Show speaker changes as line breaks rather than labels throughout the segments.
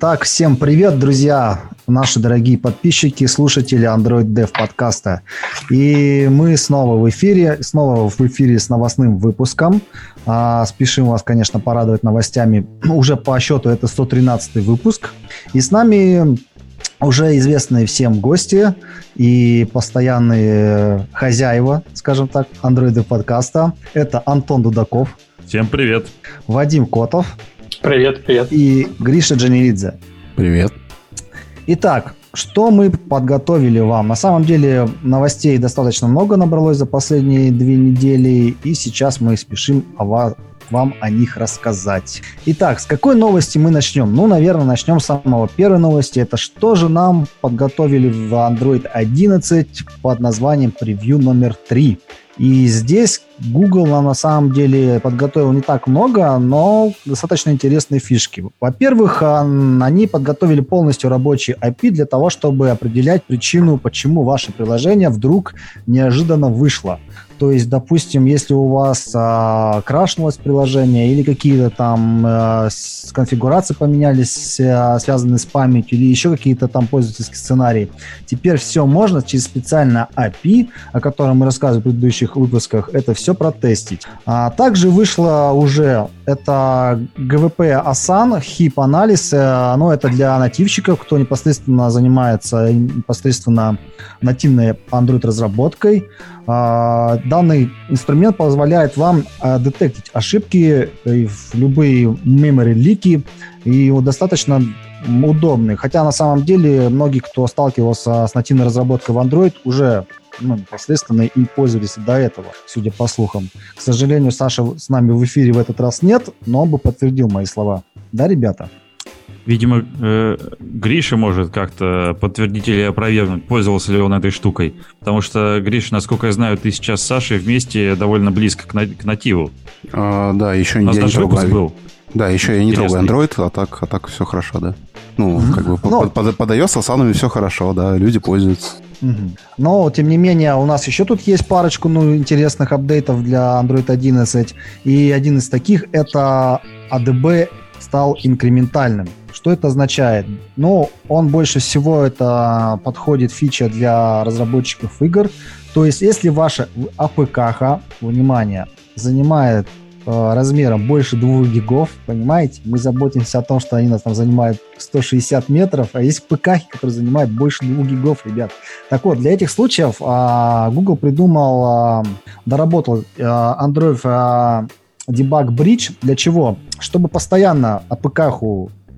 Так, всем привет, друзья, наши дорогие подписчики, слушатели Android Dev подкаста. И мы снова в эфире, снова в эфире с новостным выпуском. А, спешим вас, конечно, порадовать новостями. Уже по счету это 113 выпуск. И с нами уже известные всем гости и постоянные хозяева, скажем так, Android подкаста. Это Антон Дудаков.
Всем привет.
Вадим Котов.
Привет, привет.
И Гриша Джанилидзе.
Привет.
Итак, что мы подготовили вам? На самом деле новостей достаточно много набралось за последние две недели, и сейчас мы спешим о вас, вам о них рассказать. Итак, с какой новости мы начнем? Ну, наверное, начнем с самого первой новости. Это что же нам подготовили в Android 11 под названием превью номер 3. И здесь Google на самом деле подготовил не так много, но достаточно интересные фишки. Во-первых, они подготовили полностью рабочий API для того, чтобы определять причину, почему ваше приложение вдруг неожиданно вышло. То есть, допустим, если у вас а, крашнулось приложение или какие-то там а, конфигурации поменялись, а, связанные с памятью, или еще какие-то там пользовательские сценарии, теперь все можно через специальное API, о котором мы рассказывали в предыдущих выпусках, это все протестить. А также вышло уже это GVP Asan, HIP анализ, ну это для нативщиков, кто непосредственно занимается непосредственно нативной Android разработкой. А, данный инструмент позволяет вам а, детектить ошибки, в любые memory лики, и достаточно удобный. Хотя на самом деле многие, кто сталкивался с нативной разработкой в Android, уже ну, непосредственно им пользовались до этого, судя по слухам. К сожалению, Саша с нами в эфире в этот раз нет, но он бы подтвердил мои слова. Да, ребята?
Видимо, э, Гриша может как-то подтвердить или опровергнуть, пользовался ли он этой штукой. Потому что, Гриша, насколько я знаю, ты сейчас с Сашей вместе довольно близко к, на, к нативу.
А, да, еще
У нас я даже не выпуск был.
Да, еще я не трогаю Android, а так, а так все хорошо, да. Ну, mm-hmm. как бы Но... Ну, под, под iOS с все хорошо, да, люди пользуются.
Но, тем не менее, у нас еще тут есть парочку ну, интересных апдейтов для Android 11. И один из таких это ADB стал инкрементальным. Что это означает? Ну, он больше всего это подходит фича для разработчиков игр. То есть, если ваша APK, внимание, занимает размером больше 2 гигов, понимаете, мы заботимся о том, что они нас там занимают 160 метров, а есть APK, которые занимают больше 2 гигов, ребят. Так вот, для этих случаев э, Google придумал, э, доработал э, Android э, Debug Bridge. Для чего? Чтобы постоянно APK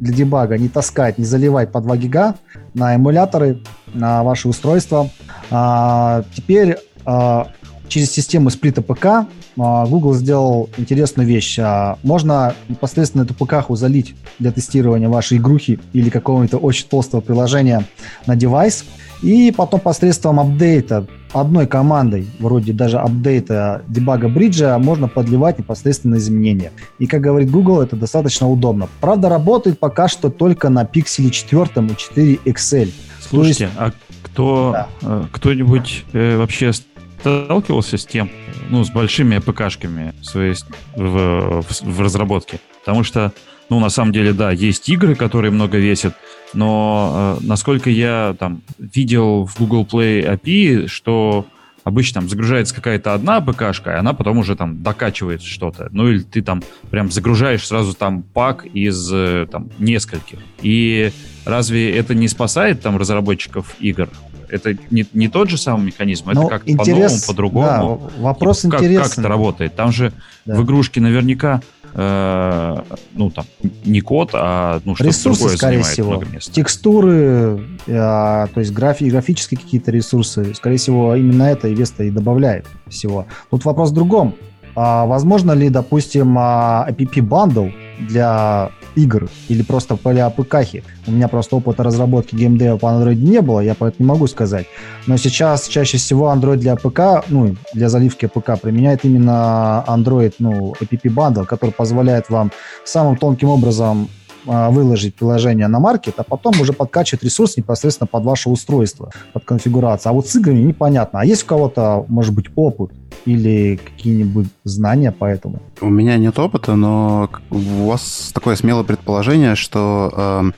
для дебага не таскать, не заливать по 2 гига на эмуляторы, на ваши устройства. А, теперь а, через систему сплита ПК а, Google сделал интересную вещь. А, можно непосредственно эту ПК залить для тестирования вашей игрухи или какого-нибудь очень толстого приложения на девайс, и потом посредством апдейта одной командой, вроде даже апдейта дебага бриджа, можно подливать непосредственно изменения. И, как говорит Google, это достаточно удобно. Правда, работает пока что только на пикселе 4 и 4 XL.
Слушайте, есть... а кто, да. Э, кто-нибудь э, вообще сталкивался с тем, ну, с большими АПКшками своей, в, в, в разработке? Потому что, ну, на самом деле, да, есть игры, которые много весят, но э, насколько я там видел в Google Play API, что обычно там загружается какая-то одна ПКшка, и она потом уже там докачивает что-то. Ну или ты там прям загружаешь сразу там пак из э, там нескольких. И разве это не спасает там разработчиков игр? Это не, не тот же самый механизм, это ну, как-то по-новому, по-другому.
Да, вопрос типа, интересный.
Как, как это работает? Там же да. в игрушке наверняка э, ну там не код, а ну что-то
ресурсы, другое скорее всего, текстуры, э, то есть графи, графические какие-то ресурсы, скорее всего именно это и Веста и добавляет всего. Тут вопрос в другом. А возможно ли, допустим, app bundle для игр или просто для APK. У меня просто опыта разработки геймдева по Android не было, я поэтому не могу сказать. Но сейчас чаще всего Android для APK, ну, для заливки APK применяет именно Android, ну, App Bundle, который позволяет вам самым тонким образом выложить приложение на маркет, а потом уже подкачивать ресурс непосредственно под ваше устройство, под конфигурацию. А вот с играми непонятно. А есть у кого-то, может быть, опыт или какие-нибудь знания по этому?
У меня нет опыта, но у вас такое смелое предположение, что э,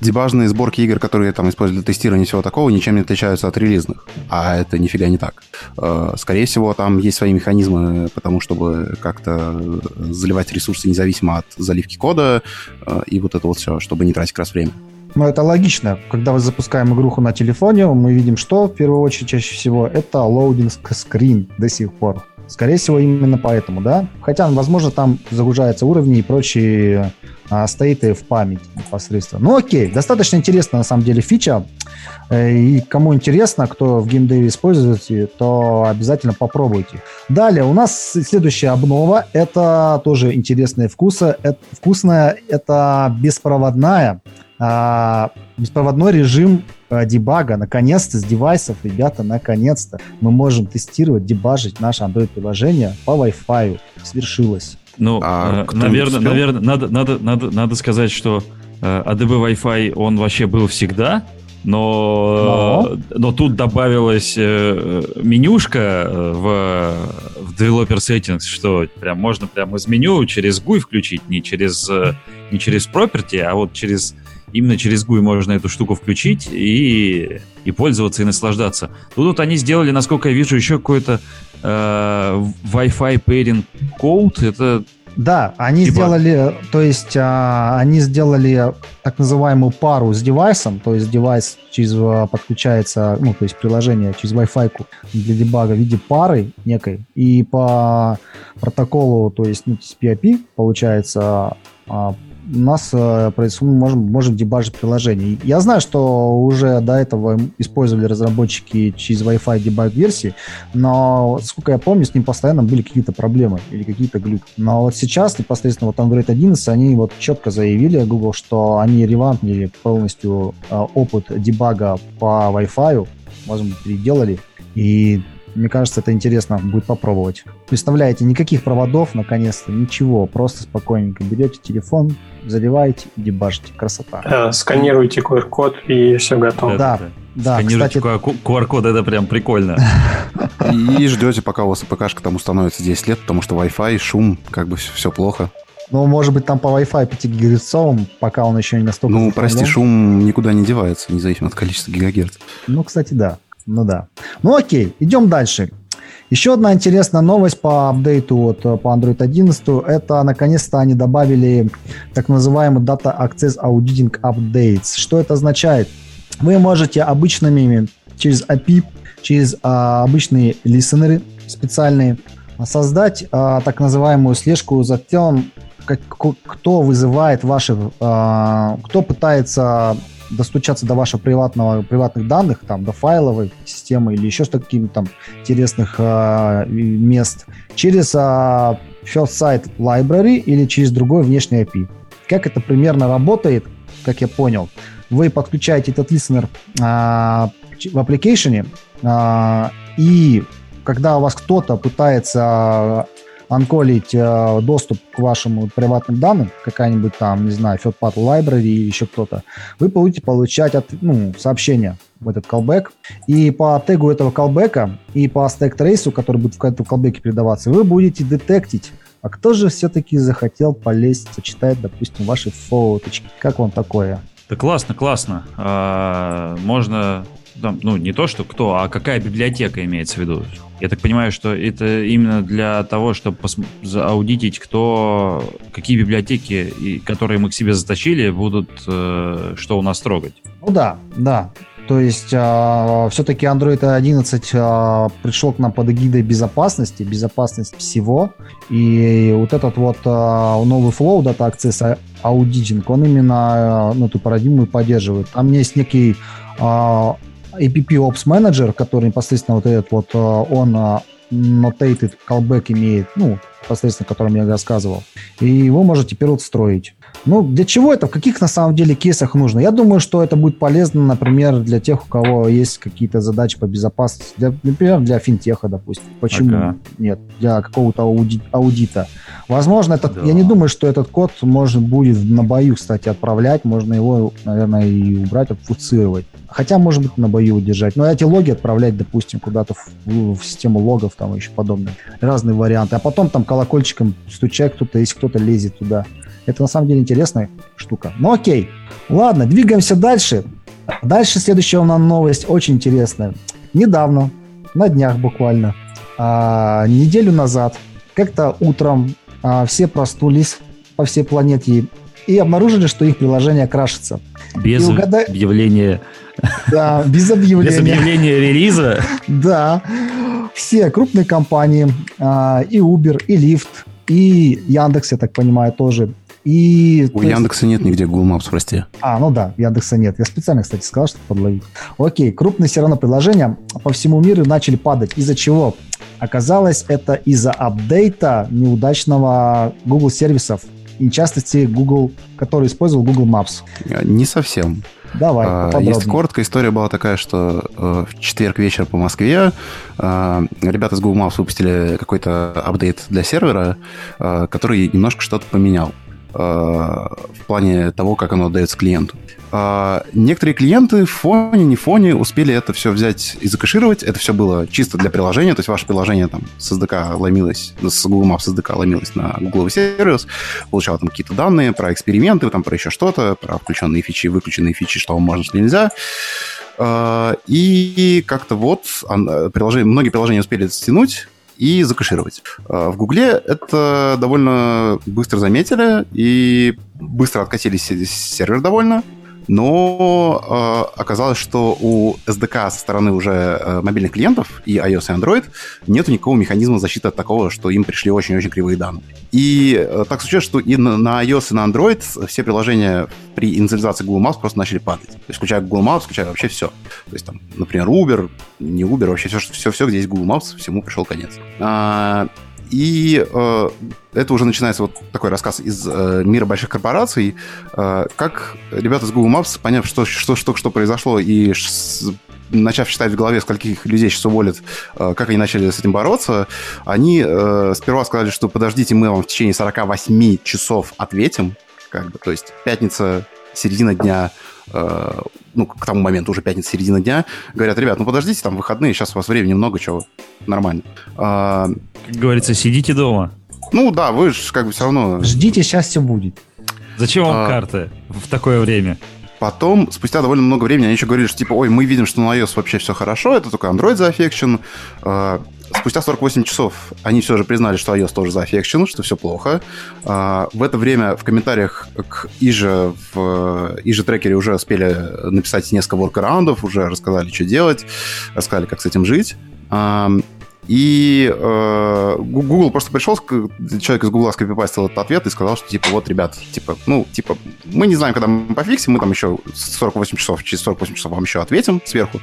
дебажные сборки игр, которые там используют для тестирования всего такого, ничем не отличаются от релизных. А это нифига не так. Э, скорее всего, там есть свои механизмы, потому чтобы как-то заливать ресурсы независимо от заливки кода э, и вот это вот все, чтобы не тратить как раз время.
Ну, это логично. Когда мы запускаем игруху на телефоне, мы видим, что в первую очередь чаще всего это loading screen до сих пор. Скорее всего, именно поэтому, да? Хотя, возможно, там загружаются уровни и прочие а, стейты в память непосредственно. Ну, окей, достаточно интересно, на самом деле, фича. Э, и кому интересно, кто в геймдеве использует, то обязательно попробуйте. Далее у нас следующая обнова. Это тоже интересные вкусы. Это, вкусная, это беспроводная а, беспроводной режим а, дебага. Наконец-то с девайсов, ребята, наконец-то мы можем тестировать, дебажить наше Android-приложение по Wi-Fi. Свершилось.
Ну, а э, наверное, наверное, надо, надо, надо, надо сказать, что э, ADB Wi-Fi, он вообще был всегда, но, но. но тут добавилась э, менюшка э, в, в Developer Settings, что прям можно прямо из меню через GUI включить, не через, э, не через Property, а вот через именно через GUI можно эту штуку включить и, и пользоваться, и наслаждаться. Тут вот они сделали, насколько я вижу, еще какой-то э, Wi-Fi pairing code. Это
да, они типа... сделали, то есть а, они сделали так называемую пару с девайсом, то есть девайс через а, подключается, ну то есть приложение через Wi-Fi для дебага в виде пары некой, и по протоколу, то есть ну, TCP/IP получается а, у нас э, мы можем, можем дебажить приложение. Я знаю, что уже до этого использовали разработчики через Wi-Fi дебаг версии, но, сколько я помню, с ним постоянно были какие-то проблемы или какие-то глюки. Но вот сейчас, непосредственно вот Android 11, они вот четко заявили, Google, что они ревампнили полностью э, опыт дебага по Wi-Fi, возможно, переделали, и мне кажется, это интересно будет попробовать. Представляете, никаких проводов, наконец-то, ничего. Просто спокойненько берете телефон, заливаете и дебажите. Красота.
А, сканируете QR-код и все готово.
Да, да. да
Сканируйте кстати... QR-код, это прям прикольно.
И ждете, пока у вас АПКшка там установится 10 лет, потому что Wi-Fi, шум, как бы все, все плохо.
Ну, может быть, там по Wi-Fi 5 гигагерцовым, пока он еще не настолько...
Ну, прости, шум никуда не девается, независимо от количества гигагерц.
Ну, кстати, да. Ну да. Ну окей, идем дальше. Еще одна интересная новость по апдейту вот, э, по Android 11, это наконец-то они добавили так называемый Data Access Auditing Updates. Что это означает? Вы можете обычными через API, через а, обычные листенеры специальные создать а, так называемую слежку за тем, как, кто вызывает ваши, а, кто пытается достучаться до ваших приватного, приватных данных, там, до файловой системы или еще какими-то там интересных э, мест через э, First Site Library или через другой внешний API. Как это примерно работает, как я понял, вы подключаете этот listener э, в application, э, и когда у вас кто-то пытается анколить э, доступ к вашим приватным данным, какая-нибудь там, не знаю, third-party library или еще кто-то, вы будете получать от, ну, сообщение в этот callback. И по тегу этого callback и по стек трейсу, который будет в этом callback передаваться, вы будете детектить, а кто же все-таки захотел полезть, сочетать, допустим, ваши фоточки? Как вам такое?
Да классно, классно. А, можно там, ну, не то, что кто, а какая библиотека имеется в виду. Я так понимаю, что это именно для того, чтобы аудитить, кто, какие библиотеки, которые мы к себе затащили, будут э, что у нас трогать.
Ну да, да. То есть э, все-таки Android 11 э, пришел к нам под эгидой безопасности, безопасность всего. И вот этот вот э, новый flow Data Access Auditing, он именно э, ну, эту парадигму поддерживает. Там есть некий APP Ops Manager, который непосредственно вот этот вот, э, он э, notated callback имеет, ну, непосредственно, о котором я рассказывал. И его можно теперь вот строить. Ну, для чего это? В каких на самом деле кейсах нужно? Я думаю, что это будет полезно, например, для тех, у кого есть какие-то задачи по безопасности. Для, например, для финтеха, допустим. Почему ага. нет? Для какого-то ауди- аудита. Возможно, этот, да. я не думаю, что этот код можно будет на бою, кстати, отправлять. Можно его, наверное, и убрать, отфуцировать. Хотя, может быть, на бою удержать. Но эти логи отправлять, допустим, куда-то в, в систему логов, там еще подобное. Разные варианты. А потом там колокольчиком стучать кто-то, если кто-то лезет туда Это на самом деле интересная штука. Ну окей. Ладно, двигаемся дальше. Дальше следующая у нас новость очень интересная. Недавно, на днях буквально, а, неделю назад, как-то утром а, все проснулись по всей планете и обнаружили, что их приложение крашится.
Без угадай... объявления...
Да, без объявления. Без
объявления релиза?
Да. Все крупные компании, а, и Uber, и Lyft, и Яндекс, я так понимаю, тоже. И,
У Яндекса есть... нет нигде Google Maps, прости.
А, ну да, Яндекса нет. Я специально, кстати, сказал, чтобы подловить. Окей, крупные все равно приложения по всему миру начали падать. Из-за чего? Оказалось, это из-за апдейта неудачного Google сервисов. И в частности, Google, который использовал Google Maps.
Не совсем.
Давай,
а, Если коротко, история была такая, что э, в четверг вечер по Москве э, ребята с Google Maps выпустили какой-то апдейт для сервера, который немножко что-то поменял. Э, в плане того, как оно отдается клиенту. А, некоторые клиенты в фоне, не в фоне успели это все взять и закэшировать. Это все было чисто для приложения, то есть ваше приложение там с SDK ломилось, с Google Maps SDK ломилось на Google сервис, получало там какие-то данные про эксперименты, там про еще что-то, про включенные фичи, выключенные фичи, что можно, что нельзя. А, и как-то вот приложение, многие приложения успели стянуть, и закэшировать. А, в Гугле это довольно быстро заметили и быстро откатились сервер довольно но э, оказалось, что у SDK со стороны уже э, мобильных клиентов и iOS и Android нет никакого механизма защиты от такого, что им пришли очень-очень кривые данные. И э, так случилось, что и на, на iOS и на Android все приложения при инициализации Google Maps просто начали падать. То есть включая Google Maps, включая вообще все. То есть там, например, Uber, не Uber, вообще все, все, все где есть Google Maps, всему пришел конец. А, и э, это уже начинается вот такой рассказ из э, мира больших корпораций, э, как ребята с Google Maps, поняв, что, что, что, что произошло, и ш, начав считать в голове, скольких людей сейчас уволят, э, как они начали с этим бороться, они э, сперва сказали, что подождите, мы вам в течение 48 часов ответим, как бы, то есть пятница, середина дня, э, ну, к тому моменту уже пятница, середина дня, говорят, ребят, ну подождите, там выходные, сейчас у вас времени много, чего, нормально.
А, как говорится, сидите дома.
Ну да, вы же как бы все равно...
Ждите, сейчас все будет.
Зачем вам а... карты в такое время?
Потом, спустя довольно много времени, они еще говорили, что типа, ой, мы видим, что на iOS вообще все хорошо, это только Android зафекшен. А, спустя 48 часов они все же признали, что iOS тоже зафекшен, что все плохо. А, в это время в комментариях к Иже в Иже трекере уже успели написать несколько воркараундов, уже рассказали, что делать, рассказали, как с этим жить. И э, Google просто пришел, человек из Google скопипастил этот ответ и сказал, что типа вот, ребят, типа, ну, типа, мы не знаем, когда мы пофиксим, мы там еще 48 часов, через 48 часов вам еще ответим сверху.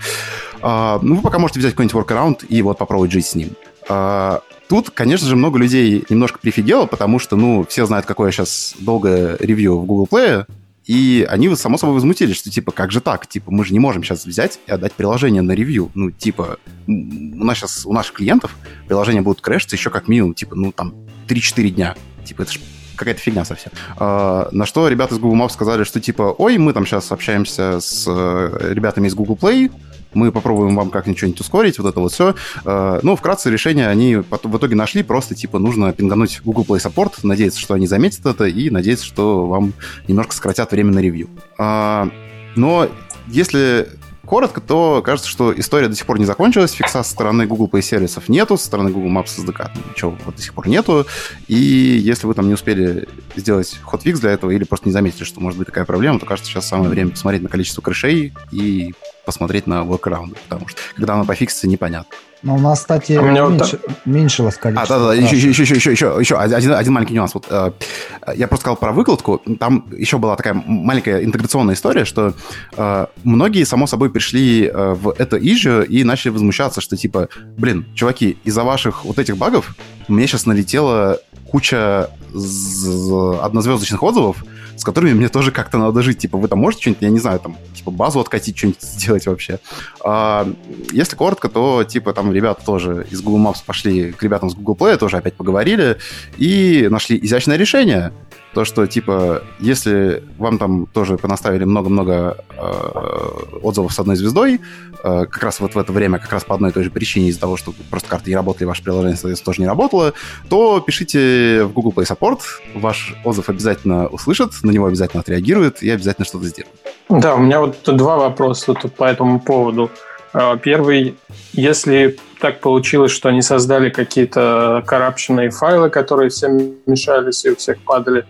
Э, ну, вы пока можете взять какой-нибудь workaround и вот попробовать жить с ним. Э, Тут, конечно же, много людей немножко прифигело, потому что, ну, все знают, какое сейчас долгое ревью в Google Play, и они, само собой, возмутились, что, типа, как же так? Типа, мы же не можем сейчас взять и отдать приложение на ревью. Ну, типа, у нас сейчас, у наших клиентов приложения будут крэшиться еще как минимум, типа, ну, там, 3-4 дня. Типа, это же какая-то фигня совсем. А, на что ребята из Google Maps сказали, что типа, ой, мы там сейчас общаемся с э, ребятами из Google Play, мы попробуем вам как-нибудь что-нибудь ускорить, вот это вот все. Э, ну, вкратце решение они в итоге нашли, просто типа нужно пингануть Google Play Support, надеяться, что они заметят это, и надеяться, что вам немножко сократят время на ревью. А, но если коротко, то кажется, что история до сих пор не закончилась. Фикса со стороны Google Play сервисов нету, со стороны Google Maps SDK ничего до сих пор нету. И если вы там не успели сделать ход-фикс для этого или просто не заметили, что может быть такая проблема, то кажется, сейчас самое время посмотреть на количество крышей и посмотреть на workaround, потому что когда оно пофиксится, непонятно.
Но у нас, кстати, у меня меньше, вот... меньшилось количество.
А, да, да, еще, еще, еще, еще, еще, еще один, один маленький нюанс. Вот, э, я просто сказал про выкладку. Там еще была такая маленькая интеграционная история, что э, многие, само собой, пришли э, в это issue и начали возмущаться, что типа, блин, чуваки, из-за ваших вот этих багов мне сейчас налетела куча однозвездочных отзывов, с которыми мне тоже как-то надо жить. Типа, вы там можете что-нибудь, я не знаю, там, типа, базу откатить, что-нибудь сделать вообще. А, если коротко, то, типа, там ребята тоже из Google Maps пошли к ребятам с Google Play, тоже опять поговорили и нашли изящное решение. То, что, типа, если вам там тоже понаставили много-много э, отзывов с одной звездой, э, как раз вот в это время, как раз по одной и той же причине, из-за того, что просто карты не работали, ваше приложение, соответственно, тоже не работало, то пишите в Google Play Support, ваш отзыв обязательно услышат, на него обязательно отреагируют и обязательно что-то сделают.
Да, у меня вот два вопроса тут по этому поводу. А, первый, если так получилось, что они создали какие-то коррупшенные файлы, которые всем мешались и у всех падали,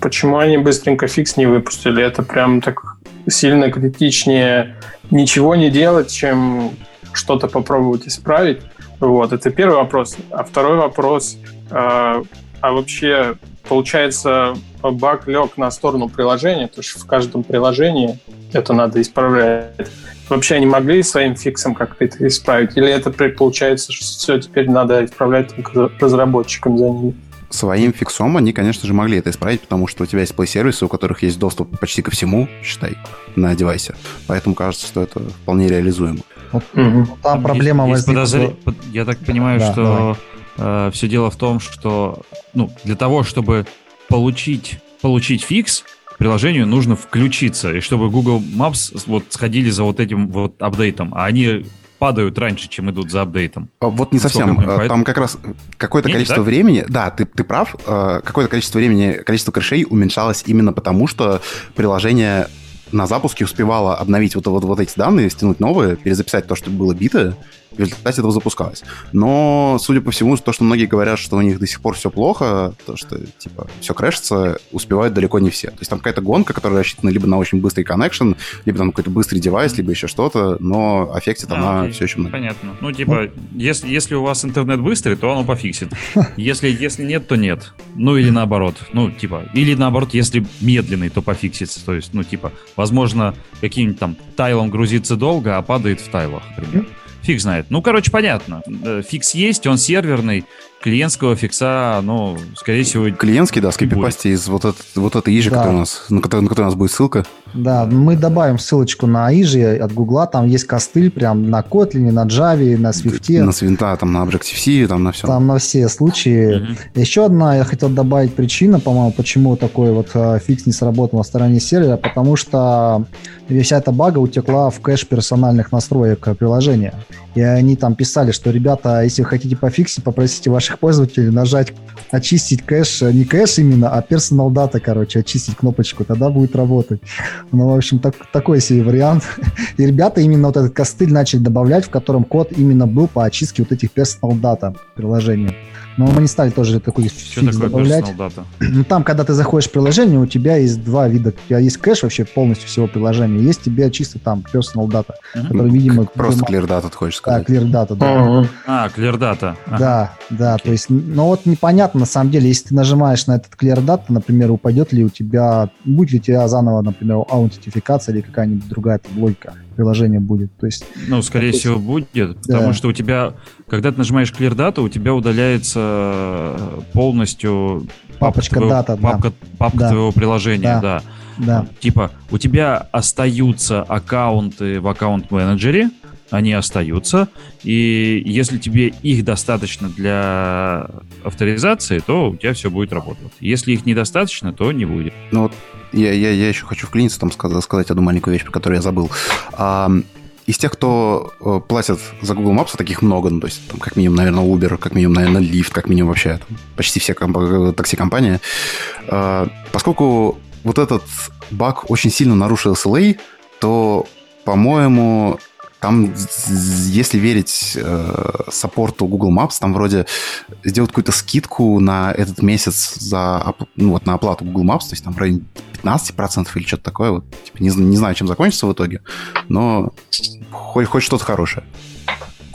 почему они быстренько фикс не выпустили? Это прям так сильно критичнее ничего не делать, чем что-то попробовать исправить. Вот, это первый вопрос. А второй вопрос, а, а вообще, получается, баг лег на сторону приложения, то есть в каждом приложении это надо исправлять вообще они могли своим фиксом как-то это исправить? Или это получается, что все теперь надо исправлять разработчикам за ними?
Своим фиксом они, конечно же, могли это исправить, потому что у тебя есть плей-сервисы, у которых есть доступ почти ко всему, считай, на девайсе. Поэтому кажется, что это вполне реализуемо.
Вот, угу. Там проблема
есть, возникла... Есть подозр... Я так понимаю, да, что э, все дело в том, что ну, для того, чтобы получить, получить фикс, приложению нужно включиться, и чтобы Google Maps вот сходили за вот этим вот апдейтом, а они падают раньше, чем идут за апдейтом.
А вот не совсем. Понимаю, Там как раз какое-то количество так? времени, да, ты, ты прав, э, какое-то количество времени, количество крышей уменьшалось именно потому, что приложение на запуске успевало обновить вот, вот, вот эти данные, стянуть новые, перезаписать то, что было бито, в результате этого запускалось. Но, судя по всему, то, что многие говорят, что у них до сих пор все плохо, то, что, типа, все крэшится, успевают далеко не все. То есть там какая-то гонка, которая рассчитана либо на очень быстрый коннекшн, либо там какой-то быстрый девайс, либо еще что-то, но аффектит а, она окей. все еще много.
Понятно. Ну, типа, если, если у вас интернет быстрый, то оно пофиксит. Если, если нет, то нет. Ну, или наоборот. Ну, типа, или наоборот, если медленный, то пофиксится. То есть, ну, типа, возможно, каким-нибудь там тайлом грузится долго, а падает в тайлах, например. Фиг знает. Ну, короче, понятно. Э, фикс есть, он серверный. Клиентского фикса, ну, скорее всего...
Клиентский, да, скопипасти из вот, этот, вот этой issue, да. которая у нас, на которой, на которой у нас будет ссылка.
Да, мы добавим ссылочку на issue от Гугла. Там есть костыль прям на Kotlin, на Java, на Swift.
На Свинта, там на Objective-C, там на все.
Там на все случаи. Угу. Еще одна, я хотел добавить причина, по-моему, почему такой вот э, фикс не сработал на стороне сервера, потому что вся эта бага утекла в кэш персональных настроек приложения. И они там писали, что, ребята, если вы хотите пофиксить, попросите ваших пользователей нажать очистить кэш, не кэш именно, а personal data, короче, очистить кнопочку, тогда будет работать. Ну, в общем, так, такой себе вариант. И ребята именно вот этот костыль начали добавлять, в котором код именно был по очистке вот этих personal data приложения. Но мы не стали тоже такой Что фикс такое добавлять. Ну, там, когда ты заходишь в приложение, у тебя есть два вида. У тебя есть кэш вообще полностью всего приложения. Есть тебе чисто там personal data, uh-huh. который, видимо...
Просто clear data, ты хочешь сказать.
Да, clear data, да. Uh-huh.
А, clear data.
Ага. Да, да. Okay. То есть, ну вот непонятно, на самом деле, если ты нажимаешь на этот clear data, например, упадет ли у тебя, будет ли у тебя заново, например, аутентификация или какая-нибудь другая логика приложение будет. То есть,
ну, скорее есть, всего, будет, да. потому что у тебя, когда ты нажимаешь Clear Data, у тебя удаляется полностью
папочка твоего, дата,
папка,
да.
папка
да.
твоего приложения, да.
да. Да.
Типа, у тебя остаются аккаунты в аккаунт-менеджере, они остаются, и если тебе их достаточно для авторизации, то у тебя все будет работать. Если их недостаточно, то не будет.
Ну вот я, я, я еще хочу вклиниться, там сказать, сказать одну маленькую вещь, про которую я забыл. А, из тех, кто э, платят за Google Maps, а таких много, ну, то есть, там, как минимум, наверное, Uber, как минимум, наверное, Lyft, как минимум вообще там, почти все комп- э, такси-компании. Э, поскольку вот этот баг очень сильно нарушил SLA, то, по-моему, там, если верить э, саппорту Google Maps, там вроде сделают какую-то скидку на этот месяц за, ну, вот, на оплату Google Maps, то есть там в районе 15% или что-то такое. Вот, типа, не, не знаю, чем закончится в итоге, но хоть, хоть что-то хорошее.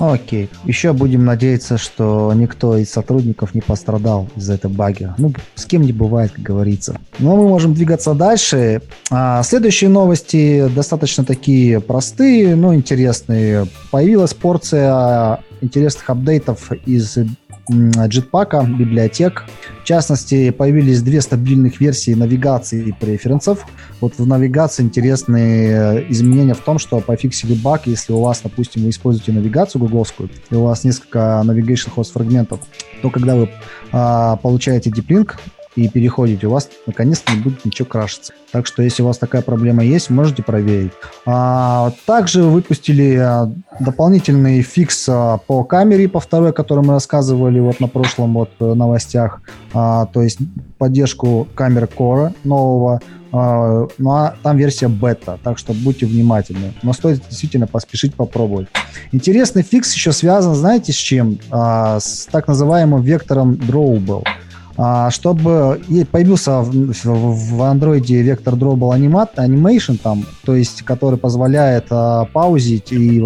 Окей. Еще будем надеяться, что никто из сотрудников не пострадал из-за этого баги. Ну, с кем не бывает, как говорится. Но мы можем двигаться дальше. А, следующие новости достаточно такие простые, но интересные. Появилась порция интересных апдейтов из Jetpack, библиотек. В частности, появились две стабильных версии навигации и преференсов. Вот в навигации интересные изменения в том, что пофиксили баг, если у вас, допустим, вы используете навигацию гугловскую, и у вас несколько navigation host фрагментов, то когда вы а, получаете link, и переходите, у вас наконец-то не будет ничего крашиться. Так что, если у вас такая проблема есть, можете проверить. А, также выпустили а, дополнительный фикс а, по камере, по второй, который мы рассказывали вот на прошлом вот э, новостях. А, то есть поддержку камеры Core нового. А, ну а там версия бета, так что будьте внимательны. Но стоит действительно поспешить попробовать. Интересный фикс еще связан, знаете, с чем? А, с так называемым вектором Drawable. А, чтобы появился в андроиде вектор Drawable Animation, там, то есть, который позволяет а, паузить и,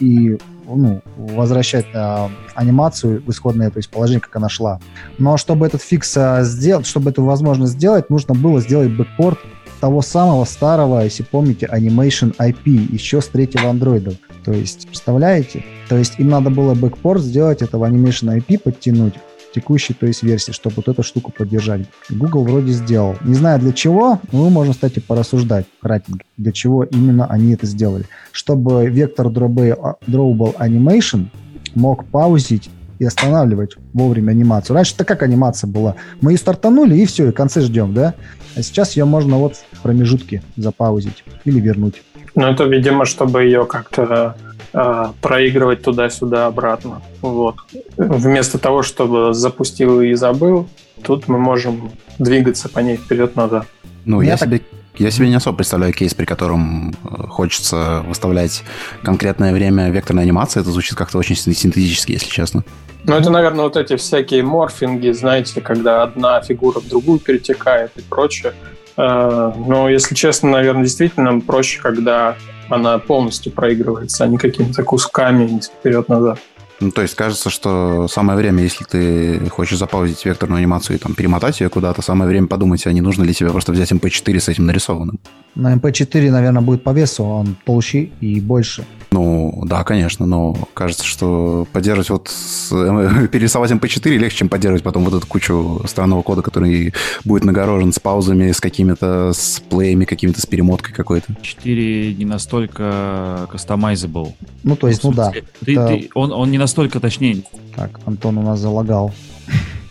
и ну, возвращать а, анимацию в исходное то есть, положение, как она шла. Но чтобы этот фикс а, сделать, чтобы эту возможность сделать, нужно было сделать бэкпорт того самого старого, если помните, Animation API еще с третьего андроида. То есть, представляете? То есть им надо было бэкпорт сделать этого Animation API, подтянуть текущей, то есть версии, чтобы вот эту штуку поддержать. Google вроде сделал. Не знаю для чего, но мы можем, кстати, порассуждать кратенько, для чего именно они это сделали. Чтобы Vector Drawable Animation мог паузить и останавливать вовремя анимацию. Раньше-то как анимация была? Мы ее стартанули, и все, и в конце ждем, да? А сейчас ее можно вот в промежутке запаузить или вернуть.
Ну, это, видимо, чтобы ее как-то проигрывать туда-сюда обратно. Вот. Вместо того, чтобы запустил и забыл, тут мы можем двигаться по ней вперед-назад.
Ну, я, я так... себе я себе не особо представляю кейс, при котором э, хочется выставлять конкретное время векторной анимации. Это звучит как-то очень синтетически, если честно.
Ну, это, наверное, вот эти всякие морфинги, знаете, когда одна фигура в другую перетекает и прочее. Э, но, если честно, наверное, действительно проще, когда она полностью проигрывается, а не какими-то кусками вперед-назад.
Ну, то есть кажется, что самое время, если ты хочешь запаузить векторную анимацию и там перемотать ее куда-то, самое время подумать, а не нужно ли тебе просто взять MP4 с этим нарисованным.
На MP4, наверное, будет по весу, он толще и больше.
Ну, да, конечно, но кажется, что поддерживать вот... С, перерисовать MP4 легче, чем поддерживать потом вот эту кучу странного кода, который будет нагорожен с паузами, с какими-то с плеями, какими-то с перемоткой какой-то.
4 не настолько customizable.
Ну, то есть, ну да.
Ты, это... ты, он, он не настолько точнее.
Так, Антон у нас залагал.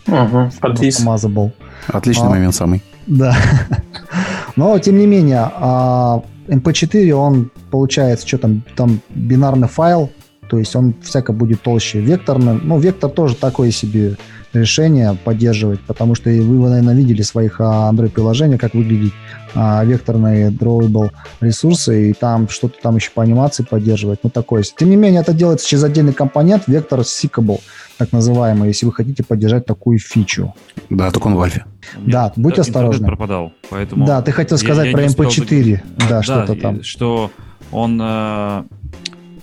Угу.
Customizable.
Отличный а, момент самый.
Да. Но, тем не менее, MP4, а, он получается, что там, там бинарный файл, то есть он всяко будет толще векторным. Ну, вектор тоже такое себе решение поддерживать, потому что вы, наверное, видели своих а, Android-приложениях, как выглядит а, векторные drawable ресурсы, и там что-то там еще по анимации поддерживать, ну такое. Тем не менее, это делается через отдельный компонент, вектор seekable, так называемый, если вы хотите поддержать такую фичу.
Да, только он в альфе.
Да, будь осторожны.
пропадал, поэтому...
Да, ты хотел сказать я, про MP4, да, да, что-то там.
Что он э,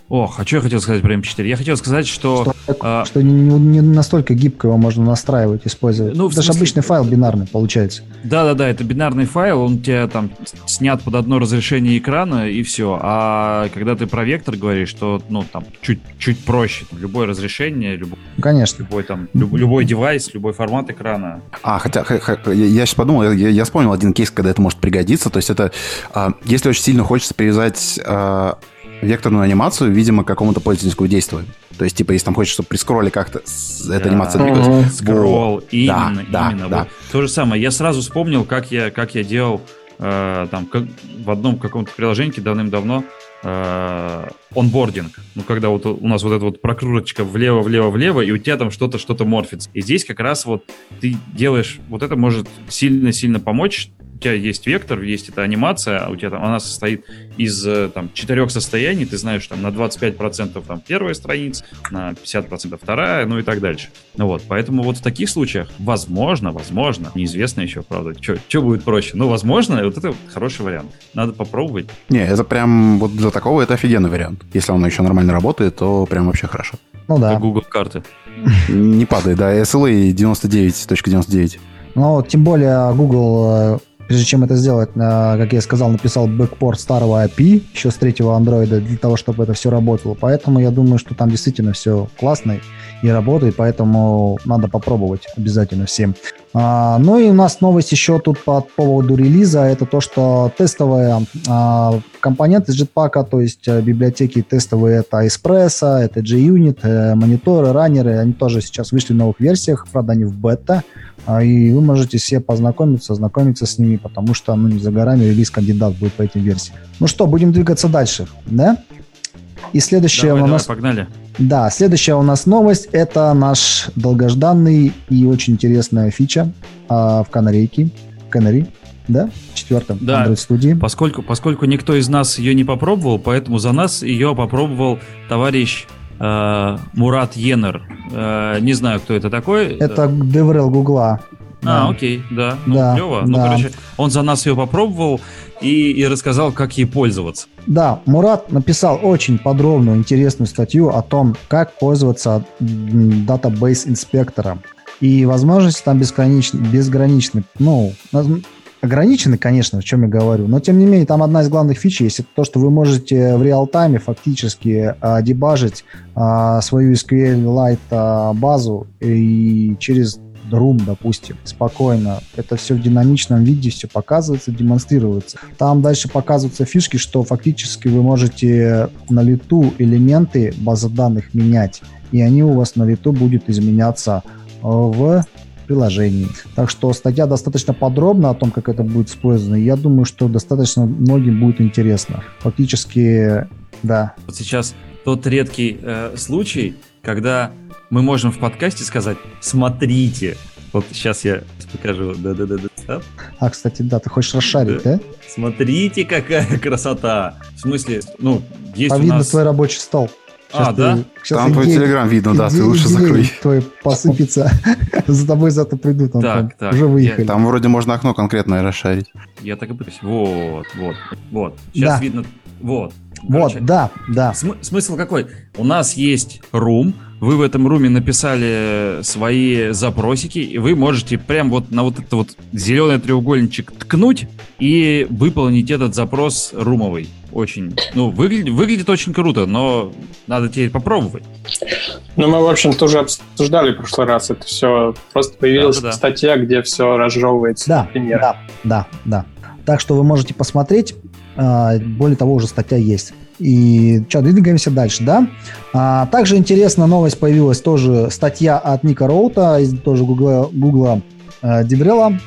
Ох, а что я хотел сказать про M4? Я хотел сказать, что...
Что, а... что не, не настолько гибко его можно настраивать, использовать. Ну, это же обычный файл бинарный получается.
Да-да-да, это бинарный файл, он у тебя там снят под одно разрешение экрана и все. А когда ты про вектор говоришь, что ну там чуть, чуть проще. Любое разрешение, любой,
Конечно.
любой там люб, любой девайс, любой формат экрана.
А, хотя я сейчас подумал, я, я вспомнил один кейс, когда это может пригодиться. То есть это, а, если очень сильно хочется привязать а, векторную анимацию, видимо, к какому-то пользовательскому действию. То есть, типа, если там хочешь, чтобы при скролле как-то эта да. анимация двигалась.
Скролл, именно, да, именно. Да, вот. То же самое. Я сразу вспомнил, как я, как я делал э, там как, в одном каком-то приложении давным-давно э, онбординг. Ну, когда вот у нас вот эта вот прокруточка влево-влево-влево, и у тебя там что-то что-то морфится. И здесь как раз вот ты делаешь, вот это может сильно-сильно помочь тебя есть вектор, есть эта анимация, а у тебя там она состоит из э, там, четырех состояний, ты знаешь, там на 25% там первая страница, на 50% вторая, ну и так дальше. Ну вот, поэтому вот в таких случаях, возможно, возможно, неизвестно еще, правда, что будет проще, но возможно, вот это хороший вариант. Надо попробовать.
Не, это прям вот для такого это офигенный вариант. Если он еще нормально работает, то прям вообще хорошо.
Ну да.
Это Google карты.
Не падает, да, SLA 99.99.
Ну, тем более Google э, прежде чем это сделать, как я сказал, написал бэкпорт старого API еще с третьего андроида для того, чтобы это все работало. Поэтому я думаю, что там действительно все классно и работает, поэтому надо попробовать обязательно всем. А, ну и у нас новость еще тут по поводу релиза. Это то, что тестовые а, компоненты Jetpack, то есть а, библиотеки тестовые, это Espresso, это JUnit, э, мониторы, раннеры, они тоже сейчас вышли в новых версиях, правда, они в бета. А, и вы можете все познакомиться, ознакомиться с ними, потому что, ну, не за горами релиз кандидат будет по этим версиям. Ну что, будем двигаться дальше, да? И следующее
давай,
у нас...
Давай, погнали.
Да, следующая у нас новость. Это наш долгожданный и очень интересная фича а, в канарейке. Канари, да? В четвертом
да.
Android студии.
Поскольку, поскольку никто из нас ее не попробовал, поэтому за нас ее попробовал товарищ э, Мурат Йенер. Э, не знаю, кто это такой.
Это DevRel Гугла.
А, окей, да. Ну,
да,
клево. Ну,
да.
короче, он за нас ее попробовал и, и рассказал, как ей пользоваться.
Да, Мурат написал очень подробную, интересную статью о том, как пользоваться Database Inspector ом. И возможности там безграничны, безграничны. Ну, ограничены, конечно, о чем я говорю, но тем не менее там одна из главных фич есть, это то, что вы можете в real-time е фактически а, дебажить а, свою SQLite а, базу и через Room, допустим, спокойно. Это все в динамичном виде, все показывается, демонстрируется. Там дальше показываются фишки, что фактически вы можете на лету элементы базы данных менять, и они у вас на лету будут изменяться в приложении. Так что статья достаточно подробна о том, как это будет использовано. Я думаю, что достаточно многим будет интересно. Фактически, да.
Вот сейчас тот редкий э, случай, когда мы можем в подкасте сказать «смотрите». Вот сейчас я покажу. Да-да-да.
А, кстати, да, ты хочешь расшарить, да? да?
Смотрите, какая красота. В смысле, ну, есть
Повидно
у нас...
твой рабочий стол.
Сейчас а, ты, да?
Там твой телеграм видно, да, ты лучше закрой.
твой посыпется. За тобой завтра придут,
так, так,
уже выехали.
Там вроде можно окно конкретное расшарить.
Я так и пытаюсь. Вот, вот, вот. Сейчас видно. Вот.
Вот, да, да.
Смысл какой? У нас есть room, вы в этом руме написали свои запросики, и вы можете прям вот на вот этот вот зеленый треугольничек ткнуть и выполнить этот запрос румовый. Очень, ну, выглядит, выглядит очень круто, но надо теперь попробовать.
Ну, мы, в общем, тоже обсуждали в прошлый раз это все. Просто появилась да, да, статья, где все разжевывается.
Да, например. да, да, да. Так что вы можете посмотреть. А, более того, уже статья есть. И что, двигаемся дальше, да? А, также интересная новость появилась, тоже статья от Ника Роута, из тоже Гугла, Гугла э, DevRel а,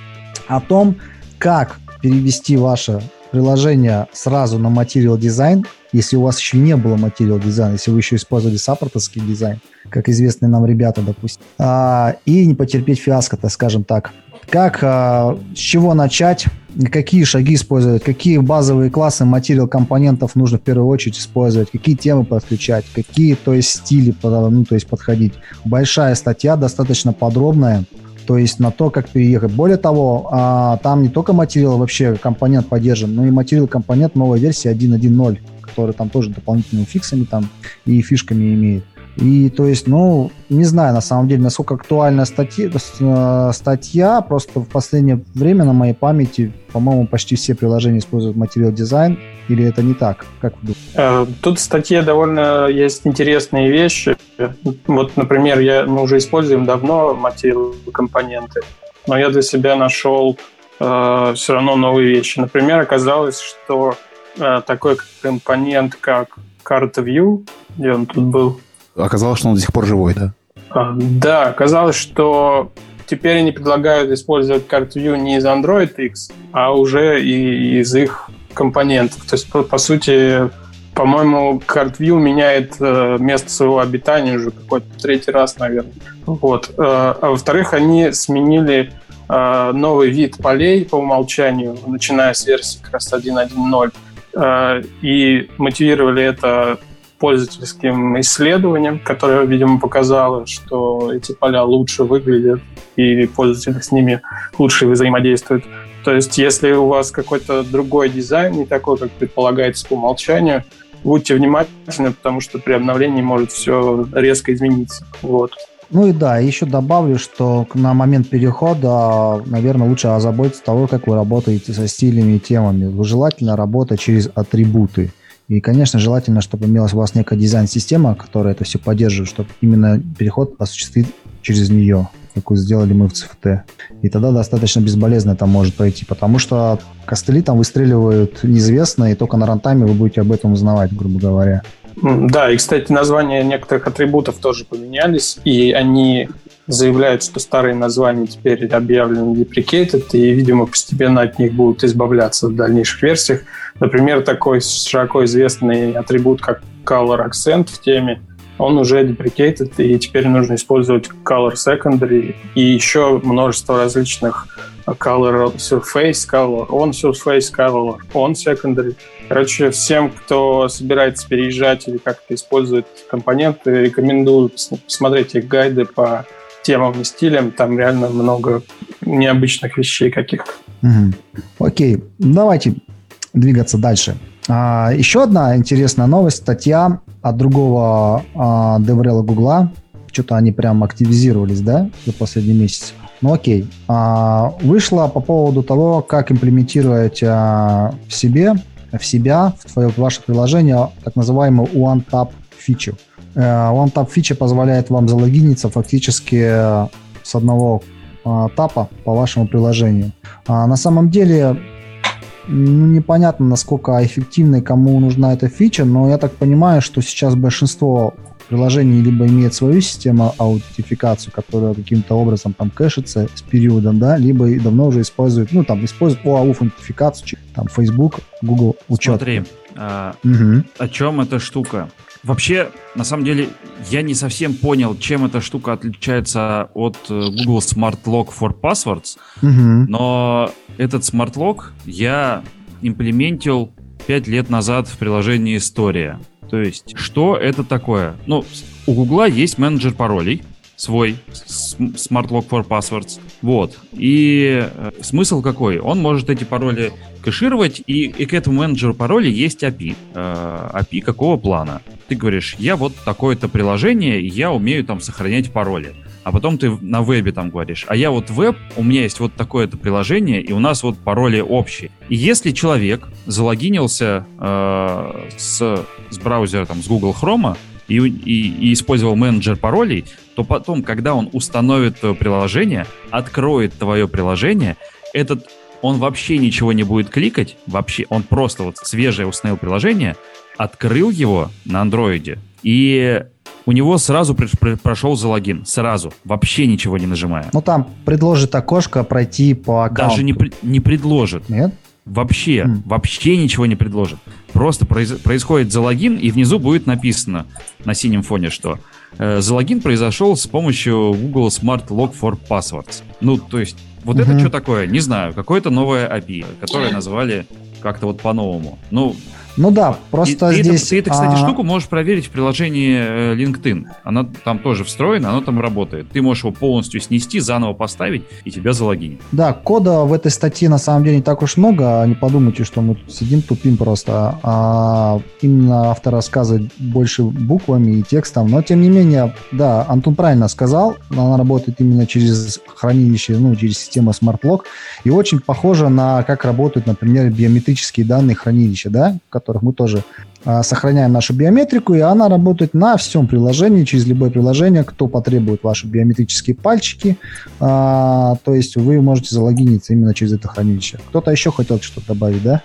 о том, как перевести ваше приложение сразу на Material Design, если у вас еще не было Material Design, если вы еще использовали support овский дизайн, как известные нам ребята, допустим, а, и не потерпеть фиаско, так скажем так. Как, а, с чего начать, какие шаги использовать, какие базовые классы материал компонентов нужно в первую очередь использовать, какие темы подключать, какие, то есть, стили, ну, то есть, подходить. Большая статья, достаточно подробная, то есть на то, как переехать. Более того, а, там не только материал вообще компонент поддержан, но и материал компонент новой версии 1.1.0, который там тоже дополнительными фиксами там и фишками имеет. И то есть, ну, не знаю на самом деле, насколько актуальна статья, э, статья. Просто в последнее время на моей памяти, по-моему, почти все приложения используют материал дизайн. Или это не так? Как вы думаете?
Э, тут в статье довольно есть интересные вещи. Вот, например, я, мы уже используем давно материал компоненты, но я для себя нашел э, все равно новые вещи. Например, оказалось, что такой компонент, как карта View, где он тут был,
Оказалось, что он до сих пор живой, да?
А, да, оказалось, что теперь они предлагают использовать CardView не из Android X, а уже и из их компонентов. То есть, по, по сути, по-моему, CardView меняет э, место своего обитания уже какой-то третий раз, наверное. Вот. Э, а во-вторых, они сменили э, новый вид полей по умолчанию, начиная с версии как раз 1.1.0, э, и мотивировали это пользовательским исследованием, которое, видимо, показало, что эти поля лучше выглядят и пользователи с ними лучше взаимодействуют. То есть, если у вас какой-то другой дизайн, не такой, как предполагается по умолчанию, будьте внимательны, потому что при обновлении может все резко измениться. Вот.
Ну и да, еще добавлю, что на момент перехода, наверное, лучше озаботиться того, как вы работаете со стилями и темами. Желательно работать через атрибуты. И, конечно, желательно, чтобы имелась у вас некая дизайн-система, которая это все поддерживает, чтобы именно переход осуществить через нее. как вот сделали мы в CFT. И тогда достаточно безболезненно это может пройти, потому что костыли там выстреливают неизвестно, и только на рантайме вы будете об этом узнавать, грубо говоря.
Да, и, кстати, названия некоторых атрибутов тоже поменялись, и они заявляют, что старые названия теперь объявлены deprecated, и, видимо, постепенно от них будут избавляться в дальнейших версиях. Например, такой широко известный атрибут, как color accent в теме, он уже deprecated, и теперь нужно использовать color secondary и еще множество различных color surface, color on surface, color on secondary. Короче, всем, кто собирается переезжать или как-то использует компоненты, рекомендую посмотреть их гайды по темам и стилям. Там реально много необычных вещей каких-то.
Угу. Окей, давайте двигаться дальше. А, еще одна интересная новость, статья от другого а, DevRel Гугла. Что-то они прям активизировались, да, за последний месяц. Ну окей. А, вышла по поводу того, как имплементировать а, в себе, в себя, в твое, в ваше приложение так называемый One-Tap Feature. One-Tap Feature позволяет вам залогиниться фактически с одного а, тапа по вашему приложению. А, на самом деле ну, непонятно, насколько эффективной кому нужна эта фича, но я так понимаю, что сейчас большинство приложений либо имеет свою систему аутентификации, которая каким-то образом там кэшится с периодом, да, либо и давно уже используют, ну, там, используют OAuth-аутентификацию, там, Facebook, Google учет.
Смотри, а, угу. о чем эта штука? Вообще, на самом деле, я не совсем понял, чем эта штука отличается от э, Google Smart Lock for Passwords, угу. но этот Smart Lock я имплементил 5 лет назад в приложении История. То есть, что это такое? Ну, у Гугла есть менеджер паролей, свой Smart Lock for Passwords. Вот. И э, смысл какой? Он может эти пароли кэшировать, и, и к этому менеджеру паролей есть API. Э, API какого плана? Ты говоришь, я вот такое-то приложение, я умею там сохранять пароли. А потом ты на вебе там говоришь, а я вот веб, у меня есть вот такое-то приложение, и у нас вот пароли общие. И если человек залогинился э, с, с браузера, там, с Google Chrome, и, и, и использовал менеджер паролей, то потом, когда он установит твое приложение, откроет твое приложение, этот он вообще ничего не будет кликать, вообще, он просто вот свежее установил приложение, открыл его на андроиде, и у него сразу прошел за логин, сразу, вообще ничего не нажимая.
Ну там предложит окошко пройти по аккаунту.
Даже не, не предложит.
Нет?
Вообще, mm. вообще ничего не предложит. Просто произ, происходит залогин, и внизу будет написано на синем фоне, что залогин произошел с помощью Google Smart Log for Passwords. Ну, то есть, вот mm-hmm. это что такое? Не знаю. Какое-то новое API, которое назвали как-то вот по-новому. Ну,
ну да, просто
и,
здесь...
Ты, ты, кстати, а... штуку можешь проверить в приложении э, LinkedIn. Она там тоже встроена, она там работает. Ты можешь его полностью снести, заново поставить, и тебя залогинить.
Да, кода в этой статье на самом деле не так уж много. Не подумайте, что мы тут сидим, тупим просто. А именно автор рассказывает больше буквами и текстом. Но, тем не менее, да, Антон правильно сказал. Она работает именно через хранилище, ну, через систему SmartLock. И очень похоже на как работают, например, биометрические данные хранилища, да, которых мы тоже а, сохраняем нашу биометрику, и она работает на всем приложении, через любое приложение, кто потребует ваши биометрические пальчики, а, то есть вы можете залогиниться именно через это хранилище. Кто-то еще хотел что-то добавить, да?